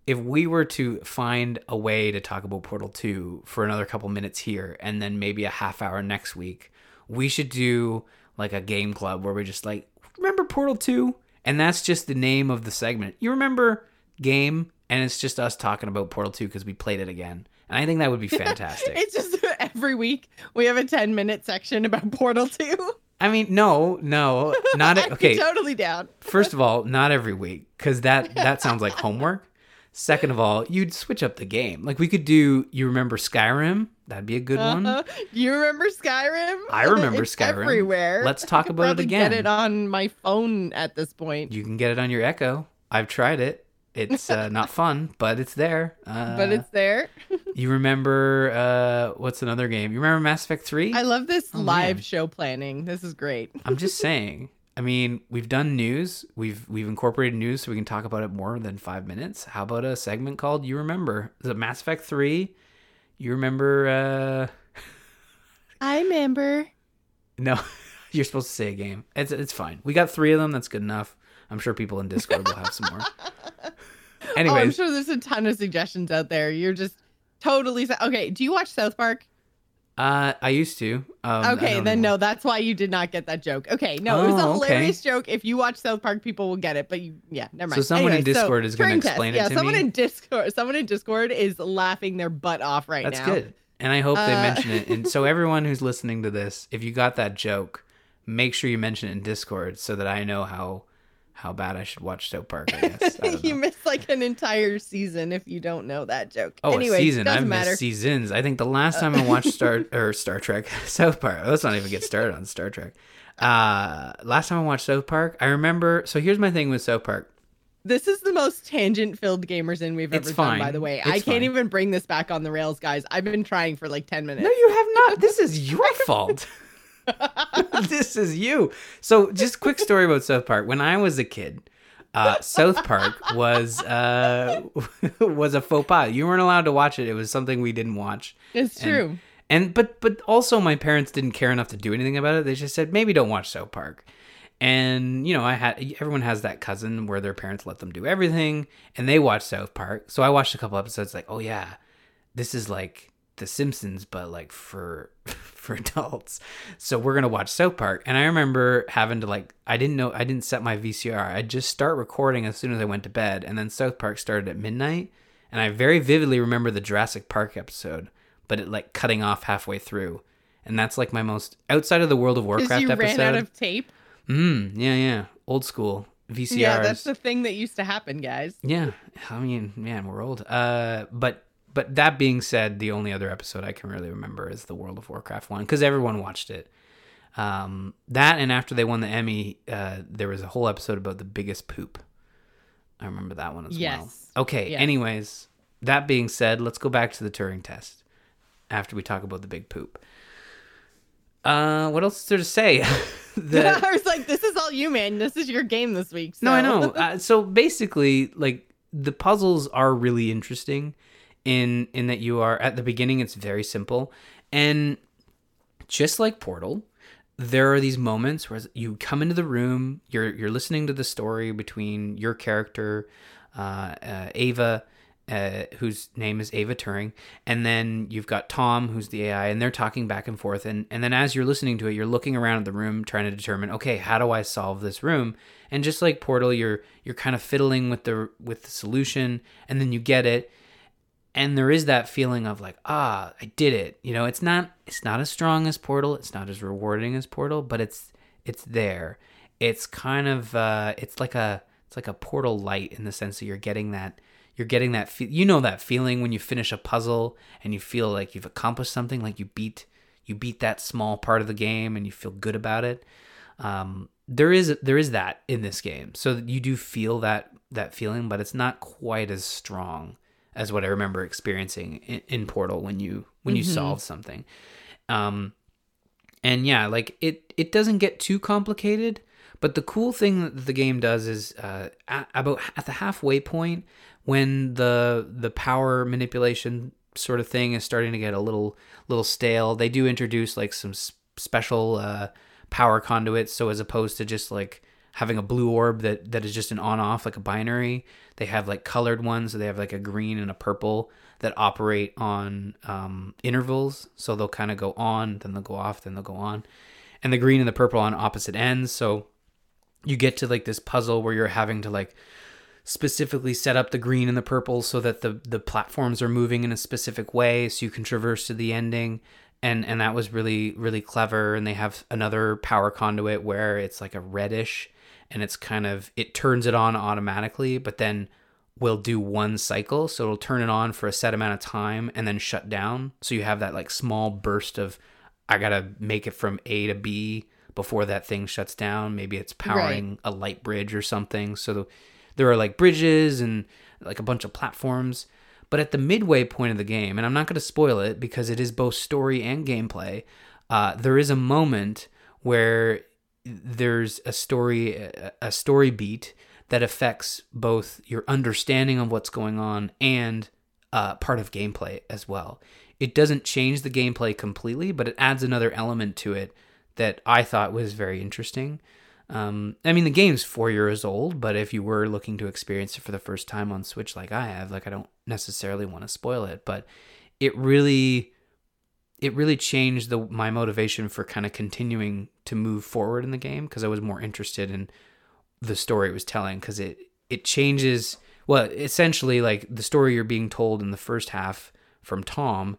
if we were to find a way to talk about Portal 2 for another couple minutes here and then maybe a half hour next week, we should do like a game club where we're just like, remember Portal 2? And that's just the name of the segment. You remember game and it's just us talking about Portal 2 because we played it again. And I think that would be fantastic. it's just every week we have a 10 minute section about Portal 2. I mean, no, no, not okay. totally down. First of all, not every week because that that sounds like homework. Second of all, you'd switch up the game. Like we could do. You remember Skyrim? That'd be a good uh-huh. one. You remember Skyrim? I remember it's Skyrim. Everywhere. Let's talk about it again. Get it on my phone at this point. You can get it on your Echo. I've tried it. It's uh, not fun, but it's there. Uh, but it's there. you remember uh, what's another game? You remember Mass Effect Three? I love this oh, live man. show planning. This is great. I'm just saying. I mean, we've done news. We've we've incorporated news so we can talk about it more than five minutes. How about a segment called "You Remember"? Is it Mass Effect Three? You remember? uh I remember. No, you're supposed to say a game. It's it's fine. We got three of them. That's good enough. I'm sure people in Discord will have some more. Anyways, oh, I'm sure there's a ton of suggestions out there. You're just totally okay. Do you watch South Park? Uh, I used to. Um, okay, then no, that's why you did not get that joke. Okay, no, oh, it was a oh, hilarious okay. joke. If you watch South Park, people will get it. But you, yeah, never mind. So someone anyway, in Discord so, is going to explain it yeah, someone me. in Discord, someone in Discord is laughing their butt off right that's now. That's good, and I hope uh, they mention it. And so everyone who's listening to this, if you got that joke, make sure you mention it in Discord so that I know how how bad I should watch South Park. I guess I you missed like an entire season if you don't know that joke. Oh, anyway, a season. I've missed seasons. I think the last time I watched Star or Star Trek, South Park. Let's not even get started on Star Trek. Uh, last time I watched South Park, I remember. So here's my thing with South Park. This is the most tangent-filled Gamer's Inn we've It's ever done. By the way, It's I can't fine. even bring this back on the rails, guys. I've been trying for like ten minutes. No, you have not. This is your fault. this is you. So, just quick story about South Park. When I was a kid, uh, South Park was uh, was a faux pas. You weren't allowed to watch it. It was something we didn't watch. It's And- true. And but but also my parents didn't care enough to do anything about it. They just said maybe don't watch South Park. And you know, I had everyone has that cousin where their parents let them do everything, and they watch South Park. So I watched a couple episodes, like, oh yeah, this is like The Simpsons, but like for for adults. So we're gonna watch South Park. And I remember having to like, I didn't know, I didn't set my VCR. I'd just start recording as soon as I went to bed, and then South Park started at midnight. And I very vividly remember the Jurassic Park episode, but it like cutting off halfway through. And that's like my most outside of the World of Warcraft you episode. ran out of tape. Mm, yeah, yeah. Old school VCRs. Yeah, that's the thing that used to happen, guys. Yeah, I mean, man, we're old. Uh, but but that being said, the only other episode I can really remember is the World of Warcraft one because everyone watched it. Um, that and after they won the Emmy, uh, there was a whole episode about the biggest poop. I remember that one as Yes. well. Okay. Yes. Anyways, that being said, let's go back to the Turing test after we talk about the big poop. Uh, what else is there to say? The- I was like, "This is all you, man. This is your game this week." no, I know. Uh, so basically, like the puzzles are really interesting in in that you are at the beginning. It's very simple, and just like Portal, there are these moments where you come into the room. You're you're listening to the story between your character, uh, uh, Ava. Uh, whose name is Ava Turing, and then you've got Tom, who's the AI, and they're talking back and forth. And, and then as you're listening to it, you're looking around at the room, trying to determine, okay, how do I solve this room? And just like Portal, you're you're kind of fiddling with the with the solution, and then you get it, and there is that feeling of like, ah, I did it. You know, it's not it's not as strong as Portal, it's not as rewarding as Portal, but it's it's there. It's kind of uh, it's like a it's like a Portal light in the sense that you're getting that you're getting that fe- you know that feeling when you finish a puzzle and you feel like you've accomplished something like you beat you beat that small part of the game and you feel good about it um, there is there is that in this game so you do feel that that feeling but it's not quite as strong as what i remember experiencing in, in portal when you when you Mhm. solve something um and yeah like it it doesn't get too complicated but the cool thing that the game does is uh, at, about at the halfway point when the the power manipulation sort of thing is starting to get a little little stale they do introduce like some s- special uh, power conduits so as opposed to just like having a blue orb that that is just an on off like a binary. They have like colored ones so they have like a green and a purple that operate on um, intervals. So they'll kind of go on then they'll go off then they'll go on. And the green and the purple on opposite ends. So you get to like this puzzle where you're having to like specifically set up the green and the purple so that the the platforms are moving in a specific way so you can traverse to the ending. And and that was really really clever. And they have another power conduit where it's like a reddish and it's kind of it turns it on automatically but then will do one cycle. So it'll turn it on for a set amount of time and then shut down. So you have that like small burst of i gotta make it from a to b before that thing shuts down. Maybe it's powering a light bridge or something. So there are like bridges and like a bunch of platforms. But at the midway point of the game and i'm not going to spoil it because it is both story and gameplay uh, there is a moment where there's a story a- story beat that affects both your understanding of what's going on and uh, part of gameplay as well. It doesn't change the gameplay completely but it adds another element to it that i thought was very interesting. Um, I mean, the game's four years old, but if you were looking to experience it for the first time on Switch, like I have, like I don't necessarily want to spoil it, but it really, it really changed the my motivation for kind of continuing to move forward in the game because I was more interested in the story it was telling because it it changes. Well, essentially, like the story you're being told in the first half from Tom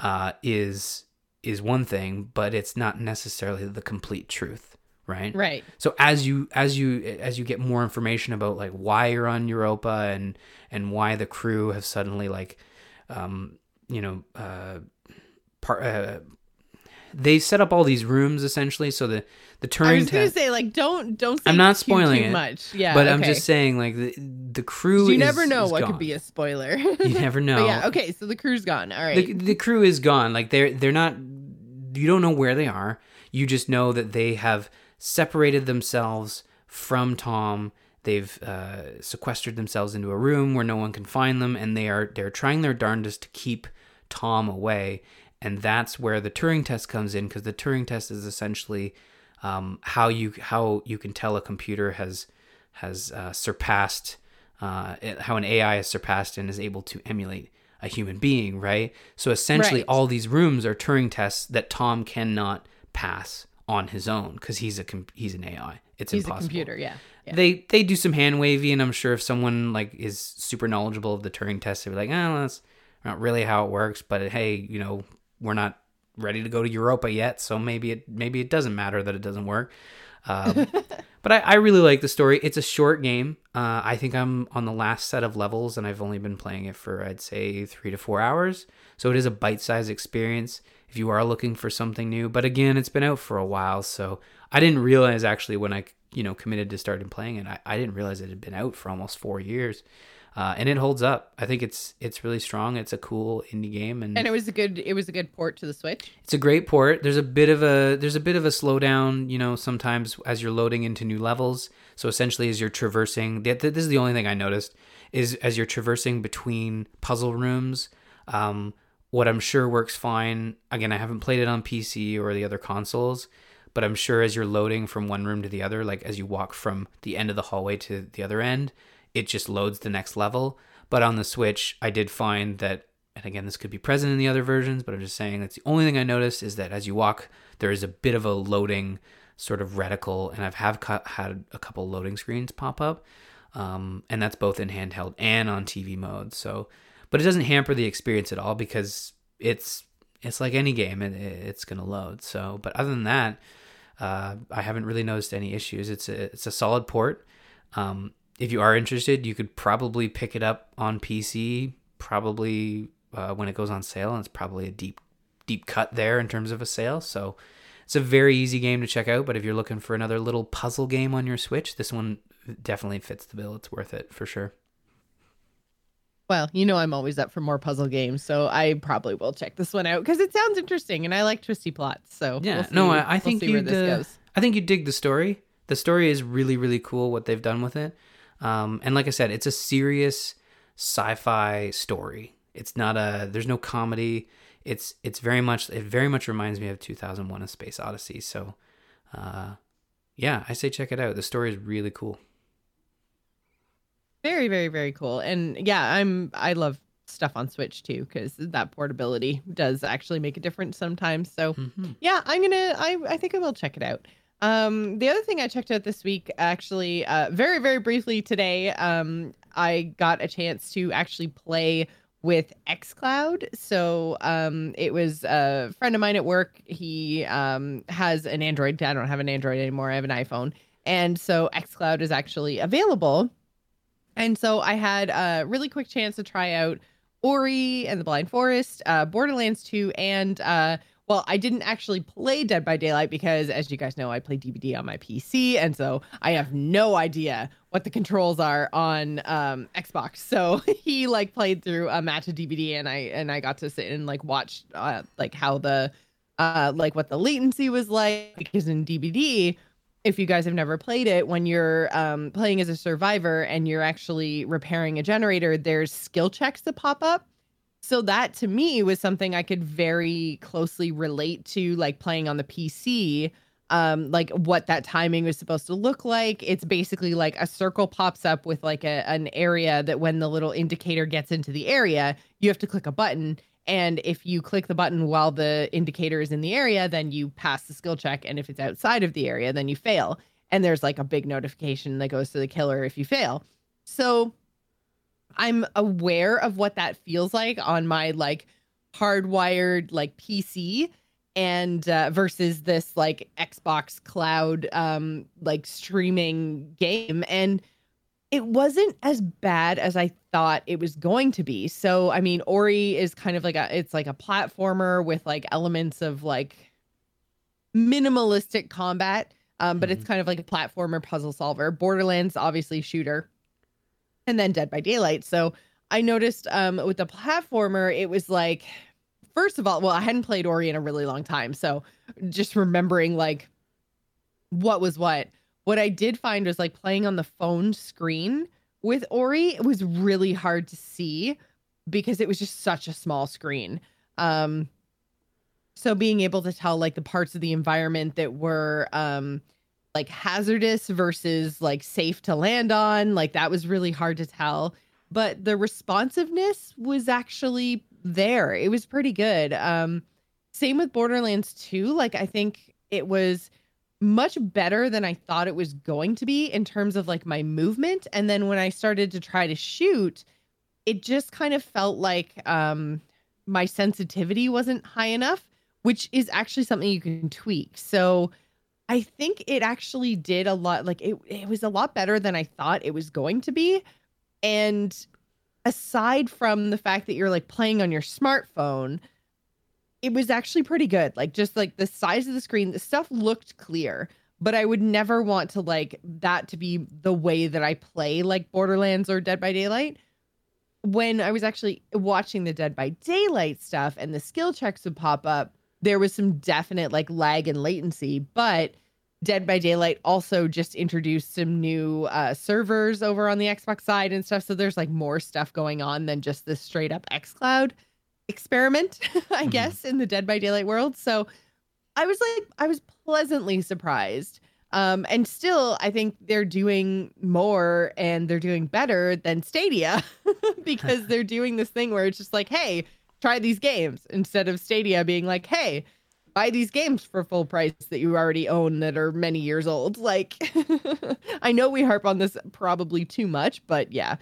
uh, is is one thing, but it's not necessarily the complete truth right? Right. So as you as you as you get more information about like why you're on Europa and and why the crew have suddenly like um you know uh part uh, they set up all these rooms essentially so the the I was gonna test say like don't don't. I'm not too, spoiling too it, much. Yeah, but I'm just saying like the the crew you is- never know what gone. could be a spoiler. you never know But yeah, okay, so the crew's gone. All right. the, the crew is gone like they're they're not you don't know where they are you just know that they have separated themselves from tom they've uh, sequestered themselves into a room where no one can find them and they are they're trying their darndest to keep tom away and that's where the turing test comes in because the turing test is essentially um, how you how you can tell a computer has has uh, surpassed uh, how an AI has surpassed and is able to emulate a human being, right? So essentially, Right. all these rooms are Turing tests that Tom cannot pass on his own because he's a com- he's an AI. It's He's impossible. a computer. Yeah. yeah. They they do some hand wavy, and I'm sure if someone like is super knowledgeable of the Turing test, they'd be like, "Oh, that's not really how it works." But hey, you know, we're not ready to go to Europa yet, so maybe it maybe it doesn't matter that it doesn't work. Um, but I, I really like the story. It's a short game. Uh, I think I'm on the last set of levels, and I've only been playing it for I'd say three to four hours. So it is a bite-sized experience if you are looking for something new. But again, it's been out for a while, so I didn't realize actually when I you know committed to starting playing it, I, I didn't realize it had been out for almost four years. Uh, and it holds up. I think it's it's really strong. It's a cool indie game, and And it was a good it was a good port to the Switch. it's a great port. There's a bit of a there's a bit of a slowdown, you know, sometimes as you're loading into new levels. So essentially, as you're traversing, th- th- this is the only thing I noticed is as you're traversing between puzzle rooms. Um, what I'm sure works fine. Again, I haven't played it on PC or the other consoles, but I'm sure as you're loading from one room to the other, like as you walk from the end of the hallway to the other end, it just loads the next level. But on the Switch, I did find that, and again, this could be present in the other versions, but I'm just saying that's the only thing I noticed is that as you walk, there is a bit of a loading sort of reticle, and I've have cu- had a couple loading screens pop up, um, and that's both in handheld and on TV mode. So, but it doesn't hamper the experience at all because it's it's like any game, it, it's gonna load. So, but other than that, uh, I haven't really noticed any issues. It's a it's a solid port. Um, if you are interested, you could probably pick it up on PC. Probably uh, when it goes on sale, and it's probably a deep deep cut there in terms of a sale. So it's a very easy game to check out. But if you're looking for another little puzzle game on your Switch, this one definitely fits the bill. It's worth it for sure. Well, you know I'm always up for more puzzle games, so I probably will check this one out because it sounds interesting and I like twisty plots. So Yeah, we'll see, no, I, I we'll think you goes. I think you dig the story. The story is really really cool. What they've done with it, um, and like I said, it's a serious sci-fi story. It's not a. There's no comedy. It's it's very much. It very much reminds me of 2001: A Space Odyssey. So, uh, yeah, I say check it out. The story is really cool. Very, very, very cool. And yeah, I'm I love stuff on Switch too because that portability does actually make a difference sometimes. So Mhm. yeah, I'm gonna I I think I will check it out. Um, the other thing I checked out this week, actually, uh, very, very briefly today, um, I got a chance to actually play with xCloud. So um, it was a friend of mine at work. He um, has an Android. I don't have an Android anymore. I have an iPhone. And so xCloud is actually available. And so I had a really quick chance to try out Ori and the Blind Forest, uh, Borderlands 2, and uh, well, I didn't actually play Dead by Daylight because, as you guys know, I play DBD on my PC, and so I have no idea what the controls are on um, Xbox. So he like played through a match of DBD, and I and I got to sit and like watch uh, like how the uh, like what the latency was like because in DBD if you guys have never played it, when you're um, playing as a survivor and you're actually repairing a generator, there's skill checks that pop up. So that to me was something I could very closely relate to, like playing on the PC, um, like what that timing was supposed to look like. It's basically like a circle pops up with like a, an area that when the little indicator gets into the area, you have to click a button. And if you click the button while the indicator is in the area, then you pass the skill check. And if it's outside of the area, then you fail. And there's like a big notification that goes to the killer if you fail. So I'm aware of what that feels like on my like hardwired like PC. and uh, versus this like Xbox Cloud um like streaming game and it wasn't as bad as I thought it was going to be. So I mean Ori is kind of like a it's like a platformer with like elements of like minimalistic combat um but mm-hmm. it's kind of like a platformer puzzle solver. Borderlands obviously shooter. And then Dead by Daylight. So I noticed um with the platformer it was like first of all, well, I hadn't played Ori in a really long time. So just remembering like what was what. What I did find was like playing on the phone screen with Ori, it was really hard to see because it was just such a small screen. Um so being able to tell like the parts of the environment that were um like hazardous versus like safe to land on, like that was really hard to tell. But the responsiveness was actually there. It was pretty good. Um, same with Borderlands 2. Like, I think it was much better than I thought it was going to be in terms of like my movement. And then when I started to try to shoot, it just kind of felt like um, my sensitivity wasn't high enough, which is actually something you can tweak. So I think it actually did a lot. Like it, it was a lot better than I thought it was going to be. And aside from the fact that you're like playing on your smartphone, it was actually pretty good. Like just like the size of the screen, the stuff looked clear, but I would never want to like that to be the way that I play like Borderlands or Dead by Daylight. When I was actually watching the Dead by Daylight stuff and the skill checks would pop up, there was some definite like lag and latency, but Dead by Daylight also just introduced some new uh, servers over on the Xbox side and stuff. So there's like more stuff going on than just this straight up xCloud experiment, I mm-hmm. guess, in the Dead by Daylight world. So I was like, I was pleasantly surprised. Um, and still, I think they're doing more and they're doing better than Stadia because they're doing this thing where it's just like, hey, try these games instead of Stadia being like, hey, buy these games for full price that you already own that are many years old. Like, I know we harp on this probably too much, but yeah,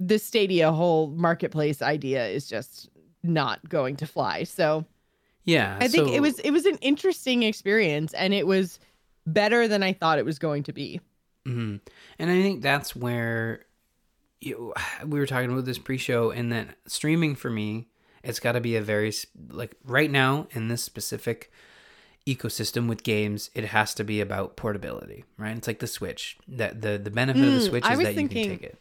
the Stadia whole marketplace idea is just not going to fly. So, yeah, I think so... it was it was an interesting experience, and it was better than I thought it was going to be. Mm-hmm. And I think that's where you, we were talking about this pre-show, and that streaming for me it's got to be a very like right now in this specific ecosystem with games, it has to be about portability, right? It's like the Switch. That the the benefit mm, of the mm, Switch is that thinking, you can take it.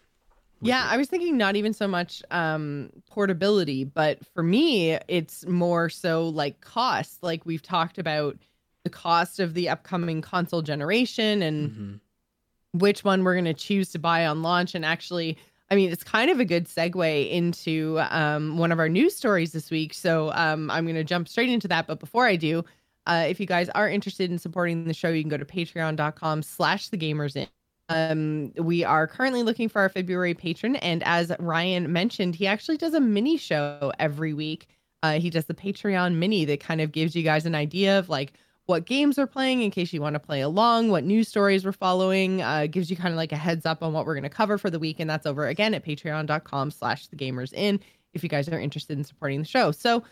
Yeah, you. I was thinking not even so much um portability, but for me, it's more so like cost. Like we've talked about the cost of the upcoming console generation and mm-hmm. which one we're going to choose to buy on launch and actually I mean, it's kind of a good segue into um, one of our news stories this week. So um, I'm going to jump straight into that. But before I do, uh, if you guys are interested in supporting the show, you can go to patreon.com slash the Gamer's Inn. Um, we are currently looking for our February patron. And as Ryan mentioned, he actually does a mini show every week. Uh, he does the Patreon mini that kind of gives you guys an idea of like what games we're playing in case you want to play along, what news stories we're following, uh, gives you kind of like a heads up on what we're going to cover for the week. And that's over again at patreon.com slash the Gamer's Inn if you guys are interested in supporting the show. So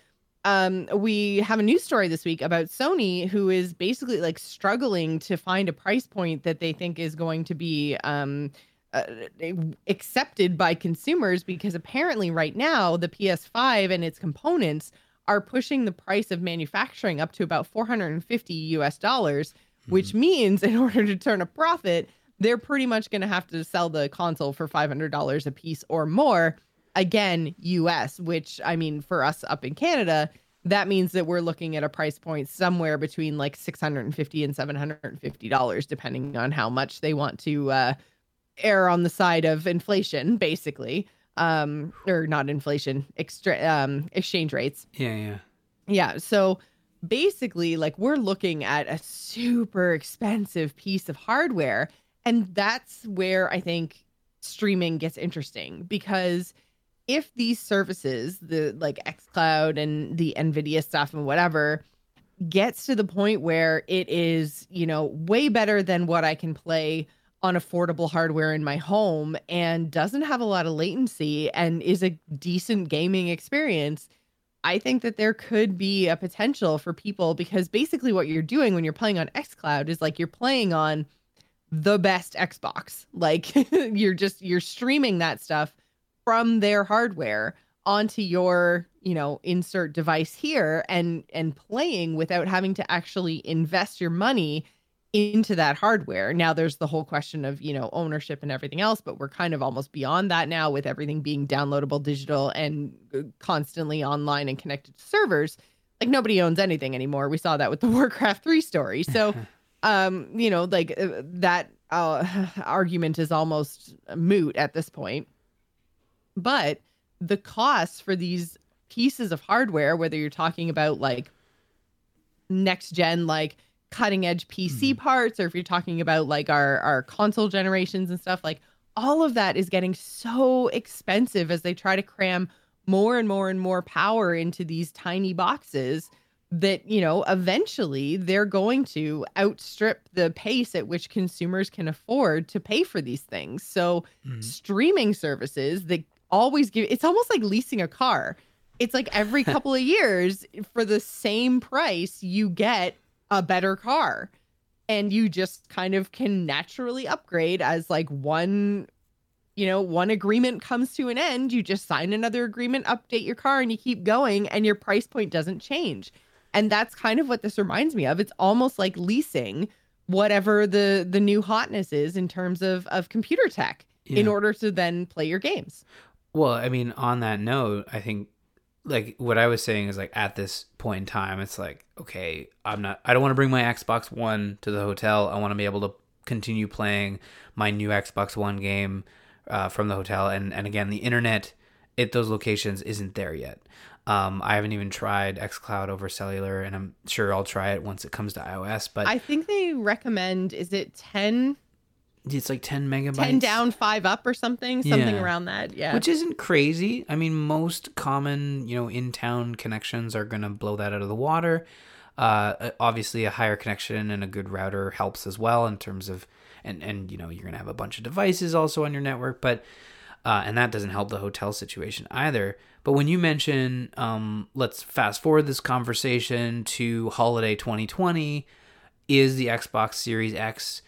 um, we have a news story this week about Sony, who is basically like struggling to find a price point that they think is going to be um, uh, accepted by consumers because apparently right now the PS5 and its components are pushing the price of manufacturing up to about 450 US dollars, mm-hmm. which means in order to turn a profit, they're pretty much going to have to sell the console for $500 a piece or more. Again, US, which I mean, for us up in Canada, that means that we're looking at a price point somewhere between like 650 and 750 dollars depending on how much they want to uh, err on the side of inflation basically um or not inflation extra um exchange rates. Yeah yeah. Yeah so basically like we're looking at a super expensive piece of hardware and that's where i think streaming gets interesting because if these services the like xcloud and the nvidia stuff and whatever gets to the point where it is you know way better than what i can play on affordable hardware in my home and doesn't have a lot of latency and is a decent gaming experience, I think that there could be a potential for people because basically what you're doing when you're playing on xCloud is like you're playing on the best Xbox. Like you're just you're streaming that stuff from their hardware onto your, you know, insert device here and and playing without having to actually invest your money into that hardware. Now there's the whole question of, you know, ownership and everything else, but we're kind of almost beyond that now with everything being downloadable digital and uh, constantly online and connected to servers. Like nobody owns anything anymore. We saw that with the Warcraft 3 story. So um, you know, like uh, that uh, argument is almost moot at this point. But the costs for these pieces of hardware, whether you're talking about like next gen, like cutting edge PC mm-hmm. parts, or if you're talking about like our our console generations and stuff, like all of that is getting so expensive as they try to cram more and more and more power into these tiny boxes that you know eventually they're going to outstrip the pace at which consumers can afford to pay for these things so mm-hmm. streaming services that always give it's almost like leasing a car it's like every couple of years for the same price you get a better car. And you just kind of can naturally upgrade as like one you know one agreement comes to an end. You just sign another agreement update your car and you keep going and your price point doesn't change. And that's kind of what this reminds me of. It's almost like leasing whatever the the new hotness is in terms of of computer tech yeah. in order to then play your games. Well i mean on that note i think like what i was saying is like at this point in time it's like okay i'm not i don't want to bring my xbox one to the hotel i want to be able to continue playing my new xbox one game uh, from the hotel and and again the internet at those locations isn't there yet um, I haven't even tried xCloud over cellular, and I'm sure I'll try it once it comes to iOS. But I think they recommend is it ten? It's like ten megabytes. Ten down, five up, or something, something yeah. around that. Yeah, which isn't crazy. I mean, most common, you know, in town connections are gonna blow that out of the water. Uh, obviously, a higher connection and a good router helps as well in terms of, and and you know, you're gonna have a bunch of devices also on your network, but uh, and that doesn't help the hotel situation either. But when you mention, um, let's fast forward this conversation to holiday 2020, is the Xbox Series X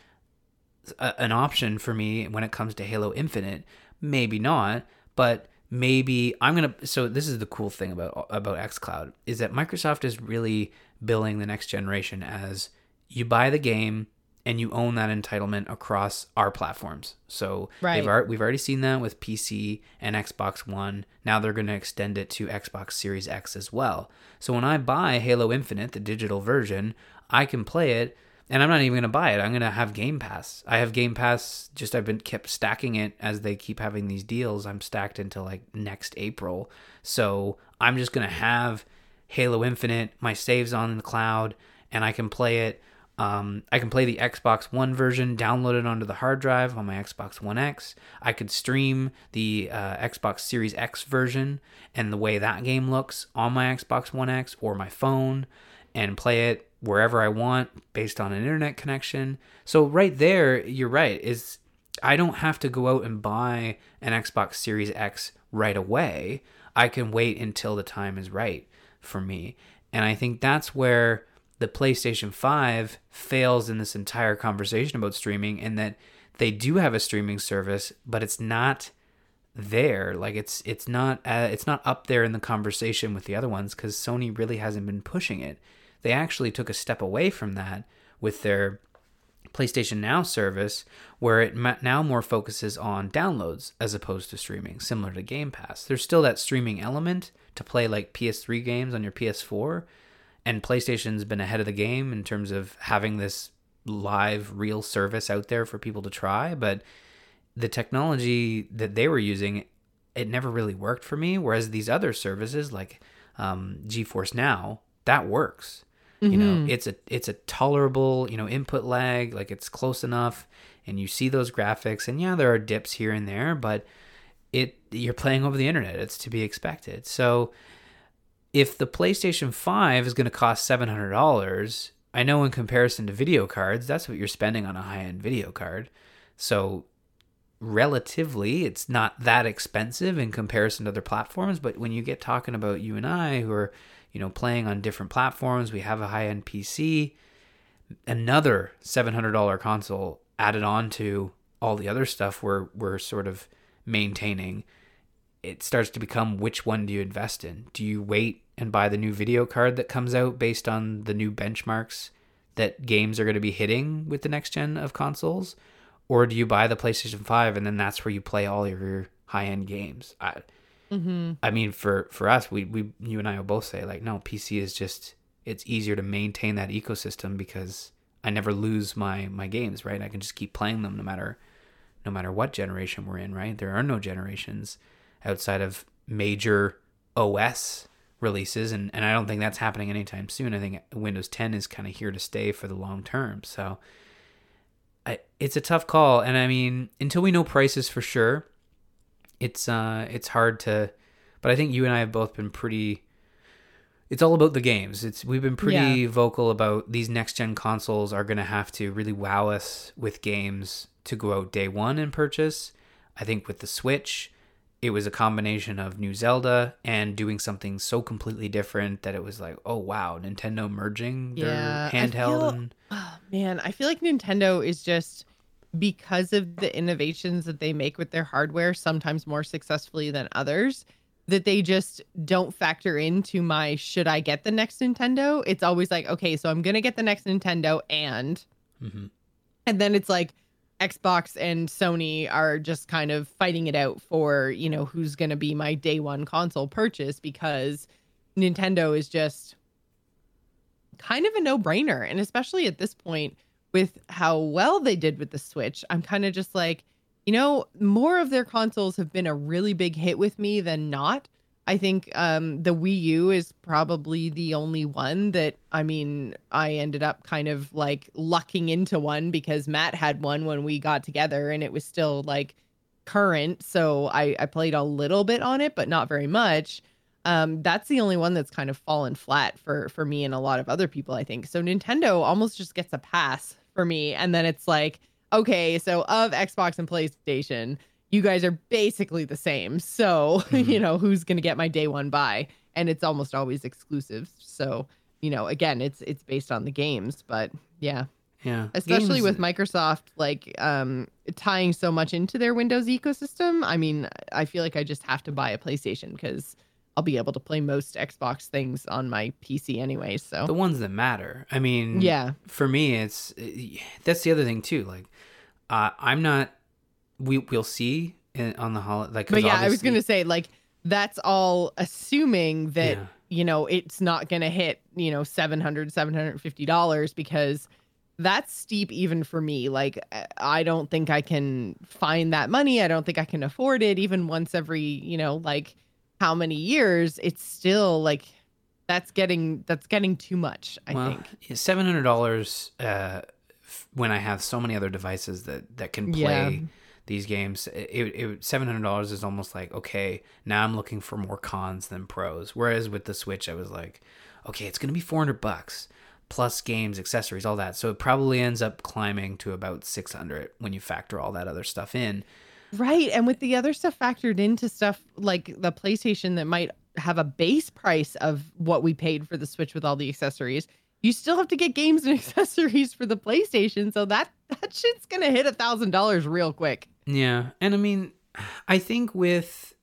a, an option for me when it comes to Halo Infinite? Maybe not, but maybe I'm gonna. So this is the cool thing about about XCloud is that Microsoft is really billing the next generation as you buy the game and you own that entitlement across our platforms. So right. Ar- we've already seen that with PC and Xbox One. Now they're going to extend it to Xbox Series X as well. So when I buy Halo Infinite, the digital version, I can play it and I'm not even going to buy it. I'm going to have Game Pass. I have Game Pass just I've been kept stacking it as they keep having these deals. I'm stacked until like next April. So I'm just going to have Halo Infinite, my saves on the cloud and I can play it um, I can play the Xbox One version, download it onto the hard drive on my Xbox One X. I could stream the uh, Xbox Series X version and the way that game looks on my Xbox One X or my phone and play it wherever I want based on an internet connection. So right there, you're right. Is I don't have to go out and buy an Xbox Series X right away. I can wait until the time is right for me. And I think that's where the PlayStation 5 fails in this entire conversation about streaming in that they do have a streaming service, but it's not there. Like it's it's not uh, it's not up there in the conversation with the other ones cuz Sony really hasn't been pushing it. They actually took a step away from that with their PlayStation Now service, where it now more focuses on downloads as opposed to streaming, similar to Game Pass. There's still that streaming element to play like PS3 games on your PS4, and PlayStation's been ahead of the game in terms of having this live real service out there for people to try, but the technology that they were using it never really worked for me whereas these other services like um, GeForce Now that works. Mm-hmm. You know, mm-hmm. it's a it's a tolerable, you know, input lag, like it's close enough and you see those graphics and yeah, there are dips here and there, but it you're playing over the internet. It's to be expected. So if the PlayStation 5 is going to cost $700, I know in comparison to video cards, that's what you're spending on a high end video card. So relatively it's not that expensive in comparison to other platforms but when you get talking about you and i who are you know playing on different platforms. We have a high-end pc another $700 console added on to all the other stuff we're we're sort of maintaining. It starts to become which one do you invest in? Do you wait and buy the new video card that comes out based on the new benchmarks that games are going to be hitting with the next gen of consoles? Or do you buy the PlayStation 5 and then that's where you play all your high-end games? I Mm-hmm. I mean for for us we we you and I will both say like no PC is just it's easier to maintain that ecosystem because I never lose my my games, right? I can just keep playing them no matter no matter what generation we're in, right? There are no generations outside of major OS releases and, and I don't think that's happening anytime soon. I think Windows 10 is kind of here to stay for the long term. So I, it's a tough call and I mean until we know prices for sure, it's uh it's hard to but I think you and I have both been pretty it's all about the games. It's we've been pretty Yeah. vocal about these next gen consoles are going to have to really wow us with games to go out day 1 and purchase. I think with the Switch, it was a combination of new Zelda and doing something so completely different that it was like, "Oh wow, Nintendo merging their Yeah, handheld feel- and Oh, man, I feel like Nintendo is just because of the innovations that they make with their hardware, sometimes more successfully than others, that they just don't factor into my should I get the next Nintendo? It's always like, okay, so I'm going to get the next Nintendo and Mhm. and then it's like Xbox and Sony are just kind of fighting it out for, you know, who's going to be my day one console purchase because Nintendo is just kind of a no-brainer and especially at this point with how well they did with the Switch, I'm kind of just like, you know, more of their consoles have been a really big hit with me than not. I think um, the Wii U is probably the only one that I mean, I ended up kind of like lucking into one because Matt had one when we got together and it was still like current. So I, I played a little bit on it, but not very much. Um, that's the only one that's kind of fallen flat for for me and a lot of other people, I think. So Nintendo almost just gets a pass for me. And then it's like, okay, so of Xbox and PlayStation, you guys are basically the same. So, Mhm. you know, who's gonna get my day one buy? And it's almost always exclusive. So, you know, again, it's it's based on the games, but yeah, yeah, especially games- with Microsoft like um tying so much into their Windows ecosystem. I mean, I feel like I just have to buy a PlayStation because I'll be able to play most Xbox things on my PC anyway. So the ones that matter. I mean, yeah, for me it's that's the other thing too like uh, i'm not we we'll see in, on the holiday Like, but yeah, I was gonna say like that's all assuming that Yeah. you know it's not gonna hit you know 700 750 dollars because that's steep even for me like I- i don't think i can find that money i don't think i can afford it even once every you know like how many years it's still like that's getting that's getting too much i well, think seven hundred dollars uh, f- when I have so many other devices that that can play Yeah. these games. It, it seven hundred dollars is almost like okay, now I'm looking for more cons than pros. Whereas with the Switch, I was like, okay, it's gonna be four hundred bucks plus games, accessories, all that. So it probably ends up climbing to about six hundred when you factor all that other stuff in. Right. And with the other stuff factored into stuff like the PlayStation that might have a base price of what we paid for the Switch with all the accessories, you still have to get games and accessories for the PlayStation. So that that shit's gonna hit a thousand dollars real quick. Yeah, and I mean, I think with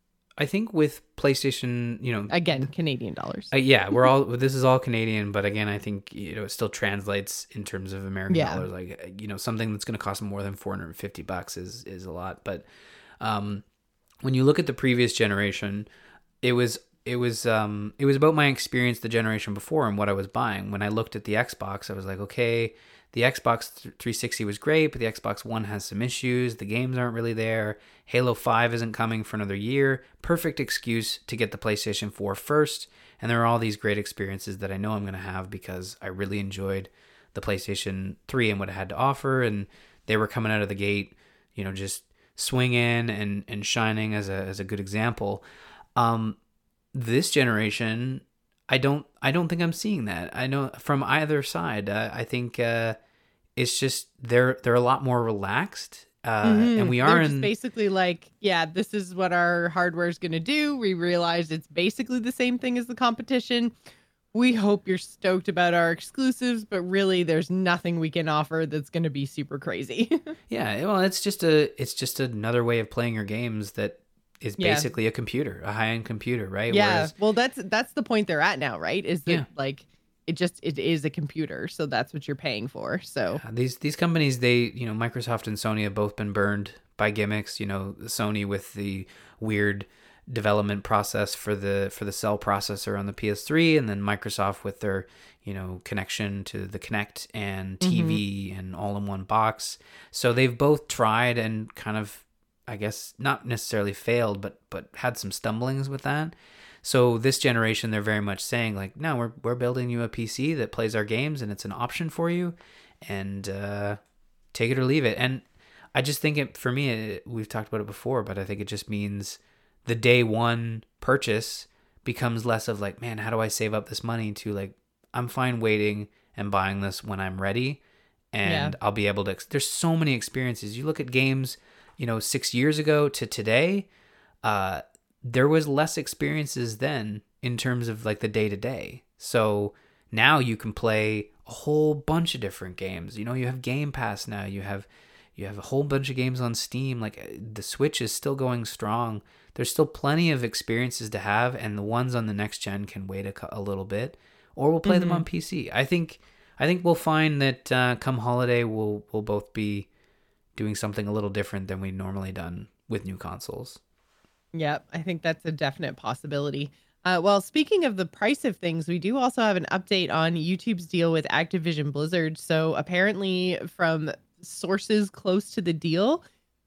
I think with PlayStation, you know, Again, Canadian dollars. uh, yeah, we're all this is all Canadian, but again, I think you know it still translates in terms of American Yeah. dollars. Like uh, you know, something that's going to cost more than four hundred and fifty bucks is is a lot. But um, when you look at the previous generation, it was it was um it was about my experience the generation before and what I was buying. When I looked at the Xbox, I was like, okay, the Xbox 360 was great, but the Xbox One has some issues. The games aren't really there. Halo 5 isn't coming for another year. Perfect excuse to get the PlayStation 4 first. And there are all these great experiences that I know I'm going to have because I really enjoyed the PlayStation 3 and what it had to offer. And they were coming out of the gate, you know, just swinging and, and shining as a, as a good example. Um, this generation, I don't I don't think I'm seeing that. I know from either side. Uh, I think uh, it's just they're they're a lot more relaxed Uh, Mhm. and we just in basically like, yeah, this is what our hardware is going to do. We realized it's basically the same thing as the competition. We hope you're stoked about our exclusives, but really, there's nothing we can offer that's going to be super crazy. Yeah, well, it's just a it's just another way of playing your games that is Yeah. basically a computer, a high end computer, right? yeah, Whereas, well, that's that's the point they're at now, right? Is that Yeah. like it just it is a computer, so that's what you're paying for. So uh, these these companies, they you know, Microsoft and Sony have both been burned by gimmicks. You know, Sony with the weird development process for the for the cell processor on the PS3, and then Microsoft with their you know connection to the Kinect and TV and all in one box. So they've both tried and kind of, I guess, not necessarily failed, but but had some stumblings with that. So this generation, they're very much saying like, no, we're we're building you a PC that plays our games, and it's an option for you, and uh, take it or leave it. And I just think it for me, it, we've talked about it before, but I think it just means the day one purchase becomes less of like, man, how do I save up this money to like, I'm fine waiting and buying this when I'm ready, and I'll be able to. There's so many experiences. You look at games, you know, six years ago to today. Uh, there was less experiences then in terms of like the day to day. So now you can play a whole bunch of different games. You know, you have Game Pass now. You have you have a whole bunch of games on Steam. Like uh, the Switch is still going strong. There's still plenty of experiences to have, and the ones on the next gen can wait a, a little bit, or we'll play them on PC. I think I think we'll find that uh, come holiday we'll we'll both be doing something a little different than we normally done with new consoles. Yep, I think that's a definite possibility. Uh, well, speaking of the price of things, we do also have an update on YouTube's deal with Activision Blizzard. So, apparently, from sources close to the deal,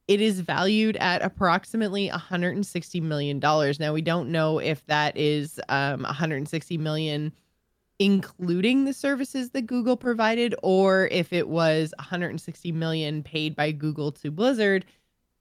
it is valued at approximately 160 million dollars. Now, we don't know if that is um, 160 million including the services that Google provided, or if it was 160 million paid by Google to Blizzard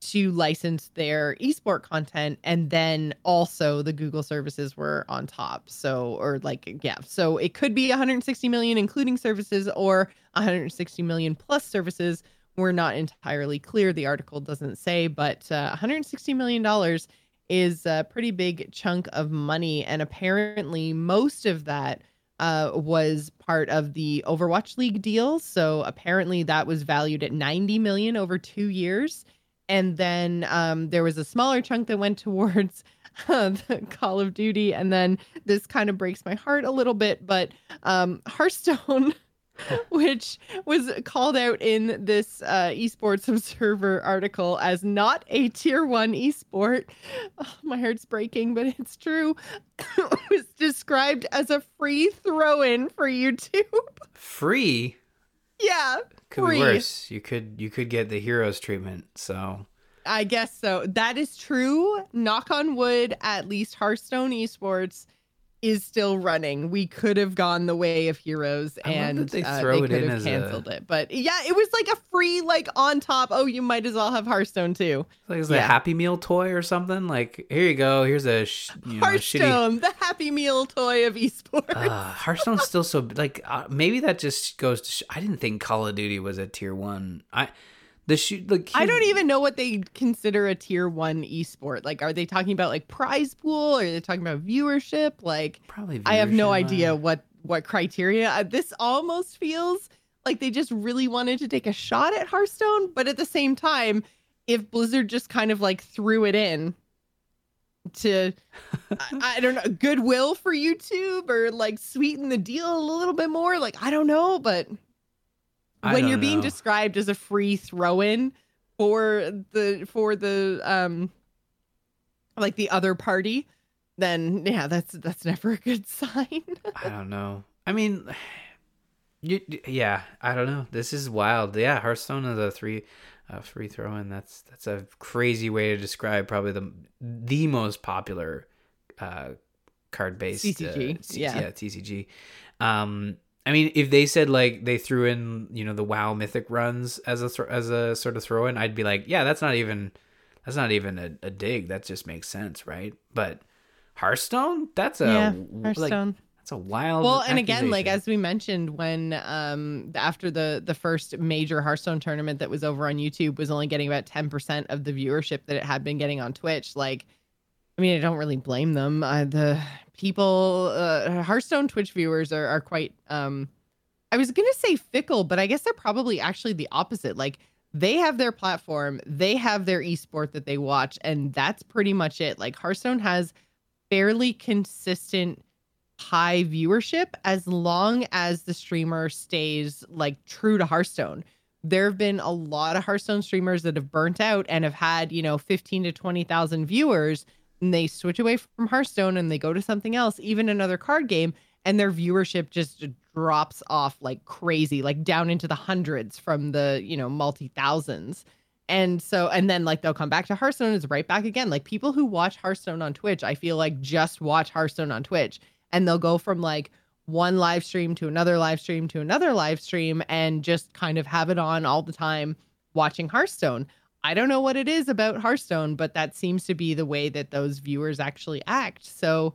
to license their esport content and then also the Google services were on top. So or like yeah, so it could be 160 million including services or 160 million plus services. We're not entirely clear. The article doesn't say, but uh, 160 million dollars is a pretty big chunk of money and apparently most of that uh, was part of the Overwatch League deal. So apparently that was valued at 90 million over 2 years and then um, there was a smaller chunk that went towards uh, the Call of Duty, and then this kind of breaks my heart a little bit, but um, Hearthstone, which was called out in this uh, Esports Observer article as not a tier one esport, oh, my heart's breaking, but it's true, it was described as a free throw-in for YouTube. Free yeah, could free. be worse. You could you could get the heroes treatment. So I guess so. That is true. Knock on wood, at least Hearthstone Esports is still running. We could have gone the way of Heroes and they uh, they could have as a- canceled it. But yeah, it was like a free, like on top. Oh, you might as well have Hearthstone too. like is it a Yeah. Happy Meal toy or something? Like here you go. Here's a sh- you know, a shitty. Hearthstone, the Happy Meal toy of esports. Uh, Hearthstone's still so like uh, maybe that just goes to. Sh- I didn't think Call of Duty was a tier one. I the shoot like I don't even know what they consider a tier one esport. Like, are they talking about like prize pool? Or are they talking about viewership? Like, probably. I have no idea what what criteria. Uh, This almost feels like they just really wanted to take a shot at Hearthstone, but at the same time, if Blizzard just kind of like threw it in to I, I don't know goodwill for YouTube or like sweeten the deal a little bit more, like I don't know, but I when you're being described as a free throw-in for the for the um like the other party then yeah that's that's never a good sign I don't know. I mean, you, yeah, I don't know. This is wild. Yeah, Hearthstone is a three, uh, free throw in. That's that's a crazy way to describe probably the the most popular uh, card based CCG, Uh, C- yeah. yeah, TCG. Um, I mean, if they said like they threw in you know the WoW Mythic runs as a thro- as a sort of throw in, I'd be like, yeah, that's not even that's not even a, a dig. That just makes sense, right? But Hearthstone, that's a yeah w- like Hearthstone that's a wild. Well, and again, like as we mentioned, when um after the the first major Hearthstone tournament that was over on YouTube was only getting about ten percent of the viewership that it had been getting on Twitch. Like, I mean, I don't really blame them. Uh, the people, uh, Hearthstone Twitch viewers are are quite. um I was gonna say fickle, but I guess they're probably actually the opposite. Like they have their platform, they have their esport that they watch, and that's pretty much it. Like Hearthstone has fairly consistent high viewership as long as the streamer stays like true to Hearthstone. There have been a lot of Hearthstone streamers that have burnt out and have had, you know, 15 to 20,000 viewers and they switch away from Hearthstone and they go to something else, even another card game, and their viewership just drops off like crazy, like down into the hundreds from the, you know, multi thousands. And so, and then like they'll come back to Hearthstone, it's right back again. Like people who watch Hearthstone on Twitch, I feel like just watch Hearthstone on Twitch and they'll go from like one live stream to another live stream to another live stream and just kind of have it on all the time watching Hearthstone. I don't know what it is about Hearthstone, but that seems to be the way that those viewers actually act. So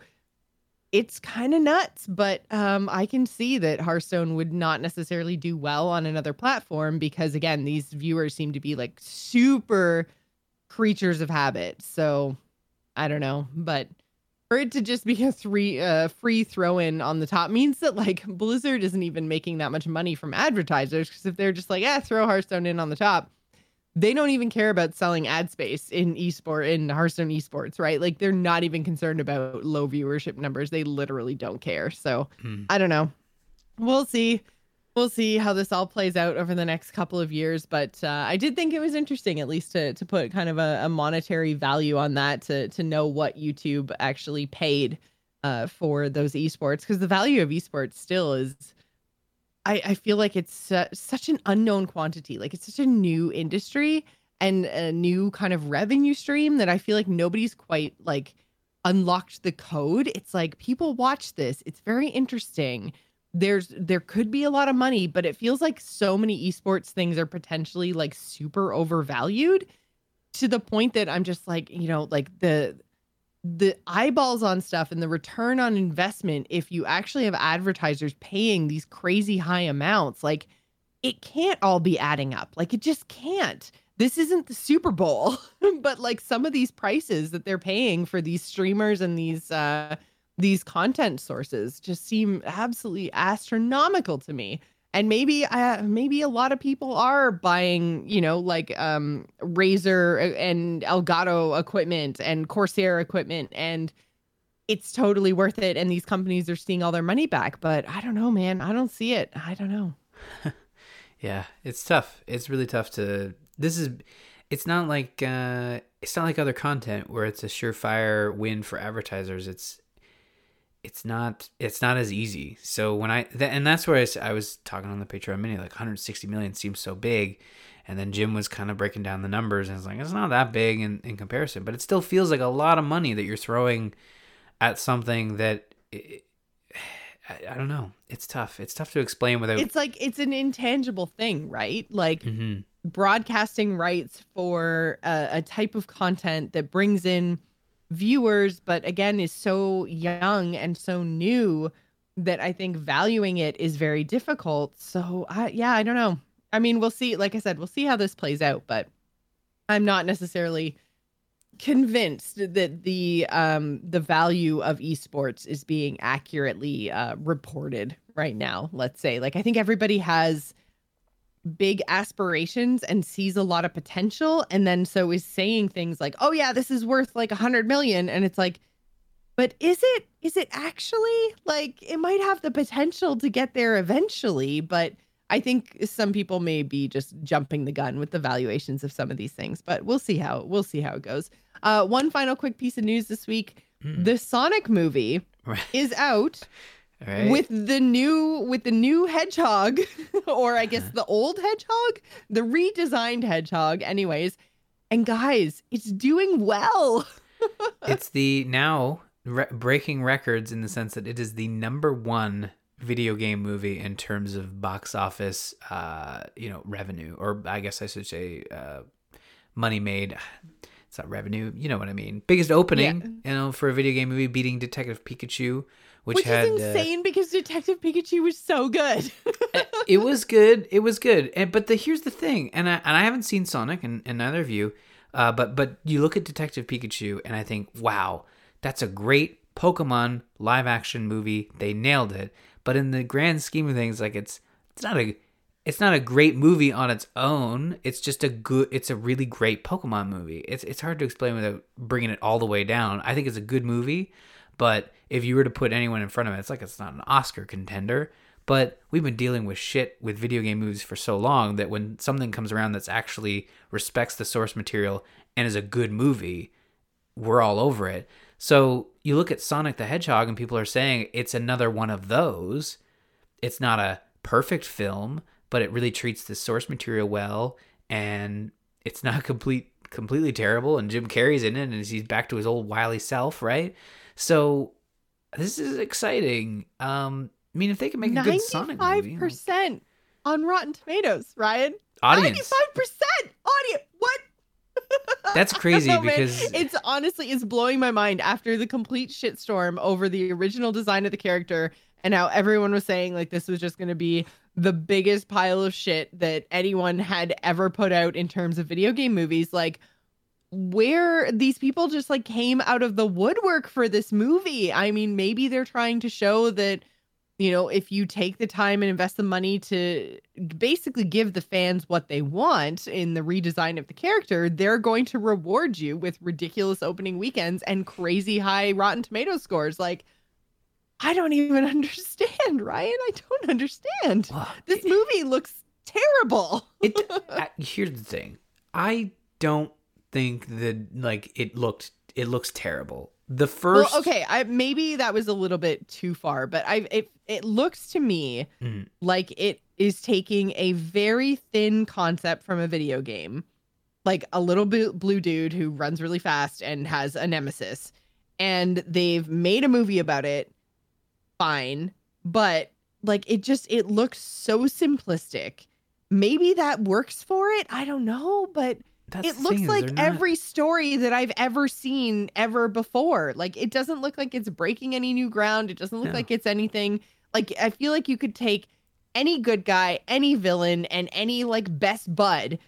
it's kind of nuts, but um, I can see that Hearthstone would not necessarily do well on another platform because, again, these viewers seem to be like super creatures of habit. So I don't know, but for it to just be a three uh, free throw in on the top means that like Blizzard isn't even making that much money from advertisers because if they're just like, yeah, throw Hearthstone in on the top, they don't even care about selling ad space in esports in Hearthstone esports, right? Like they're not even concerned about low viewership numbers. They literally don't care. So Hmm. I don't know. We'll see. We'll see how this all plays out over the next couple of years. But uh, I did think it was interesting, at least to to put kind of a, a monetary value on that to to know what YouTube actually paid uh, for those esports because the value of esports still is. I, I feel like it's su- such an unknown quantity. Like it's such a new industry and a new kind of revenue stream that I feel like nobody's quite like unlocked the code. It's like people watch this. It's very interesting. There's there could be a lot of money, but it feels like so many esports things are potentially like super overvalued to the point that I'm just like, you know, like the the eyeballs on stuff and the return on investment if you actually have advertisers paying these crazy high amounts like it can't all be adding up. Like it just can't. This isn't the super bowl but like some of these prices that they're paying for these streamers and these uh these content sources just seem absolutely astronomical to me and maybe uh, maybe a lot of people are buying you know like um razer and elgato equipment and corsair equipment and it's totally worth it and these companies are seeing all their money back but i don't know man i don't see it i don't know Yeah, it's tough. It's really tough to. This is. It's not like uh, it's not like other content where it's a surefire win for advertisers. It's it's not it's not as easy. So when I th- and that's where I, was talking on the Patreon mini like 160 million seems so big, and then Jim was kind of breaking down the numbers and it's like it's not that big in, in comparison, but it still feels like a lot of money that you're throwing at something that i I, I don't know. It's tough. It's tough to explain without. it's like it's an intangible thing right like Mhm. broadcasting rights for a, a type of content that brings in viewers, but again is so young and so new that I think valuing it is very difficult. So I yeah, I don't know. I mean, we'll see. Like I said, we'll see how this plays out, but I'm not necessarily convinced that the um the value of esports is being accurately uh reported right now let's say like i think everybody has big aspirations and sees a lot of potential and then so is saying things like oh yeah this is worth like a hundred million and it's like but is it is it actually? Like it might have the potential to get there eventually but i think some people may be just jumping the gun with the valuations of some of these things but we'll see how we'll see how it goes. Uh one final quick piece of news this week. Mm. the sonic movie is out right. with the new with the new hedgehog or i guess Uh-huh. the old hedgehog the redesigned hedgehog anyways and guys it's doing well it's the now re- breaking records in the sense that it is the number one video game movie in terms of box office uh you know revenue or i guess i should say uh money made it's not revenue. You know what I mean? Biggest opening, you know, for a video game movie, beating Detective Pikachu, which, Which had is uh, insane because Detective Pikachu was so good. it was good. It was good. And but the here's the thing, and I and I haven't seen Sonic, and, and neither of you. Uh, but but you look at Detective Pikachu, and I think, wow, that's a great Pokemon live action movie. They nailed it. But in the grand scheme of things, like it's it's not a it's not a great movie on its own. It's just a good. It's a really great Pokemon movie. It's it's hard to explain without bringing it all the way down. I think it's a good movie, but if you were to put anyone in front of it, it's like it's not an Oscar contender. But we've been dealing with shit with video game movies for so long that when something comes around that's actually respects the source material and is a good movie, we're all over it. So you look at Sonic the Hedgehog and people are saying it's another one of those. It's not a perfect film, but it really treats the source material well and it's not complete completely terrible and Jim Carrey's in it and he's back to his old wily self, right? So this is exciting. Um I mean if they can make a good Sonic movie, percent on Rotten Tomatoes, Ryan. audience. Ninety-five percent audience. What? That's crazy don't man. because it's honestly it's blowing my mind after the complete shitstorm over the original design of the character and how everyone was saying like this was just going to be the biggest pile of shit that anyone had ever put out in terms of video game movies like where these people just like came out of the woodwork for this movie. I mean maybe they're trying to show that you know if you take the time and invest the money to basically give the fans what they want in the redesign of the character they're going to reward you with ridiculous opening weekends and crazy high rotten tomato scores. Like i don't even understand ryan. I don't understand. Well, this movie looks terrible. It I- uh, here's the thing. I don't think that like it looked it looks terrible. The first well okay i maybe that was a little bit too far but i it, it looks to me Mhm. like it is taking a very thin concept from a video game like a little blue dude who runs really fast and has a nemesis and they've made a movie about it. Fine but like it just it looks so simplistic. Maybe that works for it? I don't know but that's it looks like not- every story that I've ever seen ever before. Like it doesn't look like it's breaking any new ground. It doesn't look No. like it's anything. Like I feel like you could take any good guy, any villain, and any like best bud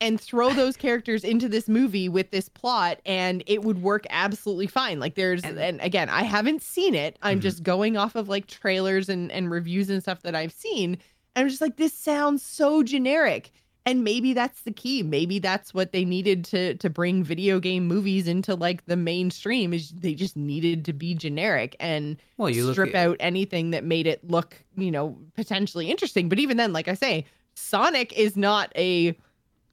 and throw those characters into this movie with this plot and it would work absolutely fine. Like there's And- and, again, I haven't seen it. I'm Mhm. just going off of like trailers and and reviews and stuff that I've seen. And I'm just like this sounds so generic and maybe that's the key. Maybe that's what they needed to to bring video game movies into like the mainstream is they just needed to be generic and well you strip at, out anything that made it look you know potentially interesting. But even then like i say sonic is not a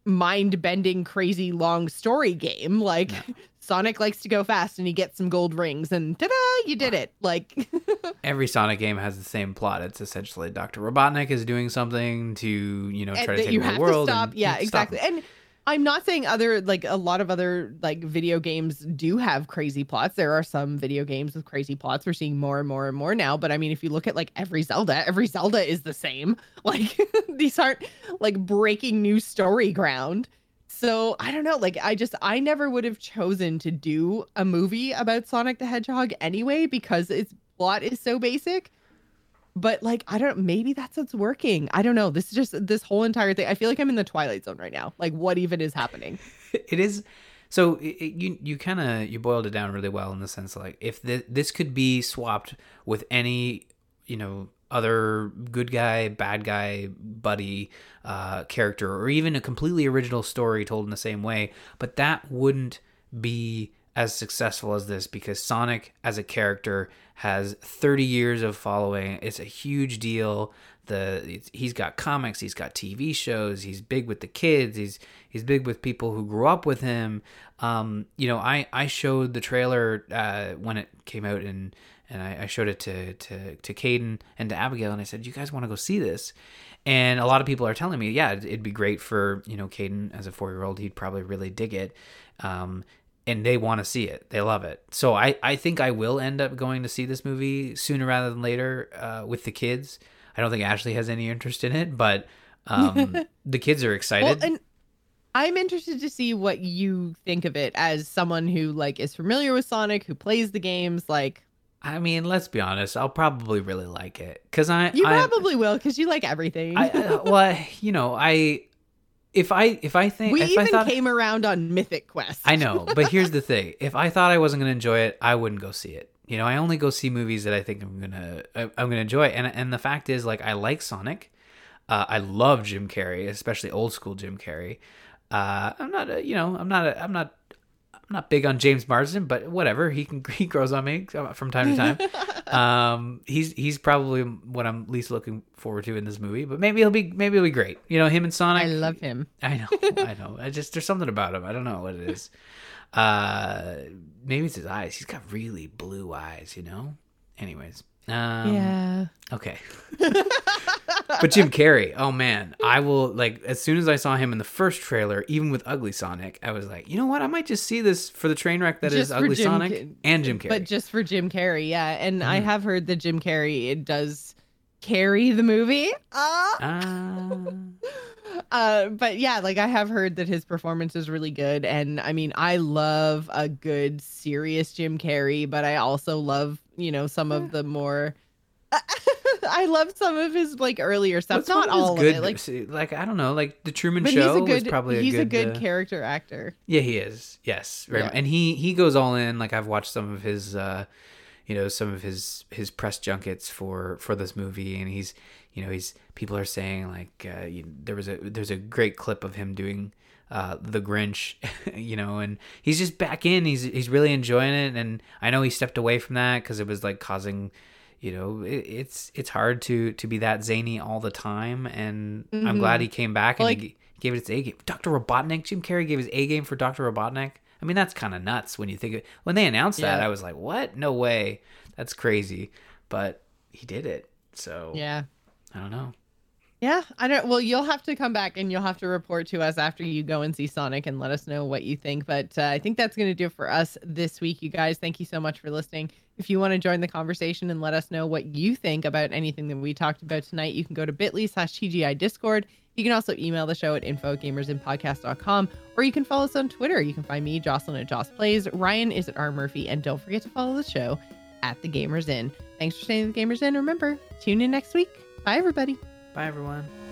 mind-bending crazy long story game. Like sonic likes to go fast and he gets some gold rings and ta-da you did it like every sonic game has the same plot it's essentially dr robotnik is doing something to you know try to take over the world to stop. yeah, stop exactly. him. And I'm not saying other like a lot of other like video games do have crazy plots. There are some video games with crazy plots. We're seeing more and more and more now. But I mean, if you look at like every Zelda, every Zelda is the same. Like these aren't like breaking new story ground. So I don't know. Like I just I never would have chosen to do a movie about Sonic the Hedgehog anyway because its plot is so basic. But like i don't maybe that's what's working. I don't know. This is just this whole entire thing i feel like i'm in the twilight zone right now. Like what even is happening? It is so it, you you kind of you boiled it down really well in the sense like if th- this could be swapped with any you know other good guy bad guy buddy uh, character or even a completely original story told in the same way but that wouldn't be as successful as this because Sonic as a character has 30 years of following. It's a huge deal. The he's got comics, he's got TV shows, he's big with the kids, he's he's big with people who grew up with him. Um, you know, I I showed the trailer uh, when it came out and and I, I showed it to to to Caden and to Abigail and I said, "You guys want to go see this?" And a lot of people are telling me, "Yeah, it'd, it'd be great for you know Caden as a four year old. He'd probably really dig it." Um, and they want to see it. They love it. So I, I think I will end up going to see this movie sooner rather than later uh, with the kids. I don't think Ashley has any interest in it, but um, the kids are excited. well and I'm interested to see what you think of it as someone who like is familiar with Sonic, who plays the games. Like, I mean, let's be honest. I'll probably really like it because I you I, probably will because you like everything. I, uh, well, you know, I if I if I think we if even I thought came around on Mythic Quest. I know, but here's the thing: if I thought I wasn't gonna enjoy it, I wouldn't go see it. You know, I only go see movies that I think I'm gonna I- I'm gonna enjoy. And and the fact is, like, I like Sonic. Uh, I love Jim Carrey, especially old school Jim Carrey. Uh, I'm not, a, you know, I'm not, a, I'm not, I'm not big on James Marsden, but whatever. He can he grows on me from time to time. um, he's he's probably what I'm least looking forward to in this movie, but maybe he'll be maybe he'll be great. You know, him and Sonic. I love him. I know, I know. I just there's something about him. I don't know what it is. Uh, maybe it's his eyes. He's got really blue eyes. You know. Anyways. Um, yeah. Okay. but Jim Carrey, oh man, I will like as soon as I saw him in the first trailer, even with Ugly Sonic, I was like, you know what? I might just see this for the train wreck that is Just for Ugly Jim Sonic Ca- and Jim Carrey. But just for Jim Carrey, yeah. And I Mhm. have heard that Jim Carrey it does carry the movie. Uh, Ah. uh, but yeah, like I have heard that his performance is really good. And I mean, I love a good, serious Jim Carrey, but I also love, you know, some of the more. I love some of his like earlier stuff. What's Not all good, of it. Like, like I don't know, like the Truman he's Show a good. was probably he's a good, a good uh, character actor. Yeah, he is. Yes, very Yeah. And he he goes all in. Like I've watched some of his, uh, you know, some of his his press junkets for for this movie, and he's, you know, he's people are saying like uh, you, there was a there's a great clip of him doing uh, the Grinch, you know, and he's just back in. He's he's really enjoying it, and I know he stepped away from that because it was like causing. You know, it, it's it's hard to to be that zany all the time, and I'm Mhm. glad he came back and Like- he gave it its A game. Doctor Robotnik, Jim Carrey gave his A game for Doctor Robotnik. I mean, that's kind of nuts when you think of when they announced that. I was like, what? No way. That's crazy. But he did it. So Yeah. I don't know. Yeah, I don't. Well, you'll have to come back and you'll have to report to us after you go and see Sonic and let us know what you think. But uh, I think that's going to do it for us this week, you guys. Thank you so much for listening. If you want to join the conversation and let us know what you think about anything that we talked about tonight, you can go to bit.ly slash TGI Discord. You can also email the show at info at gamersinnpodcast.com or you can follow us on Twitter. You can find me, Jocelyn at Joss Plays. Ryan is at R Murphy. And don't forget to follow the show at The Gamers Inn. Thanks for staying at The Gamers Inn. Remember, tune in next week. Bye, everybody. Bye, everyone.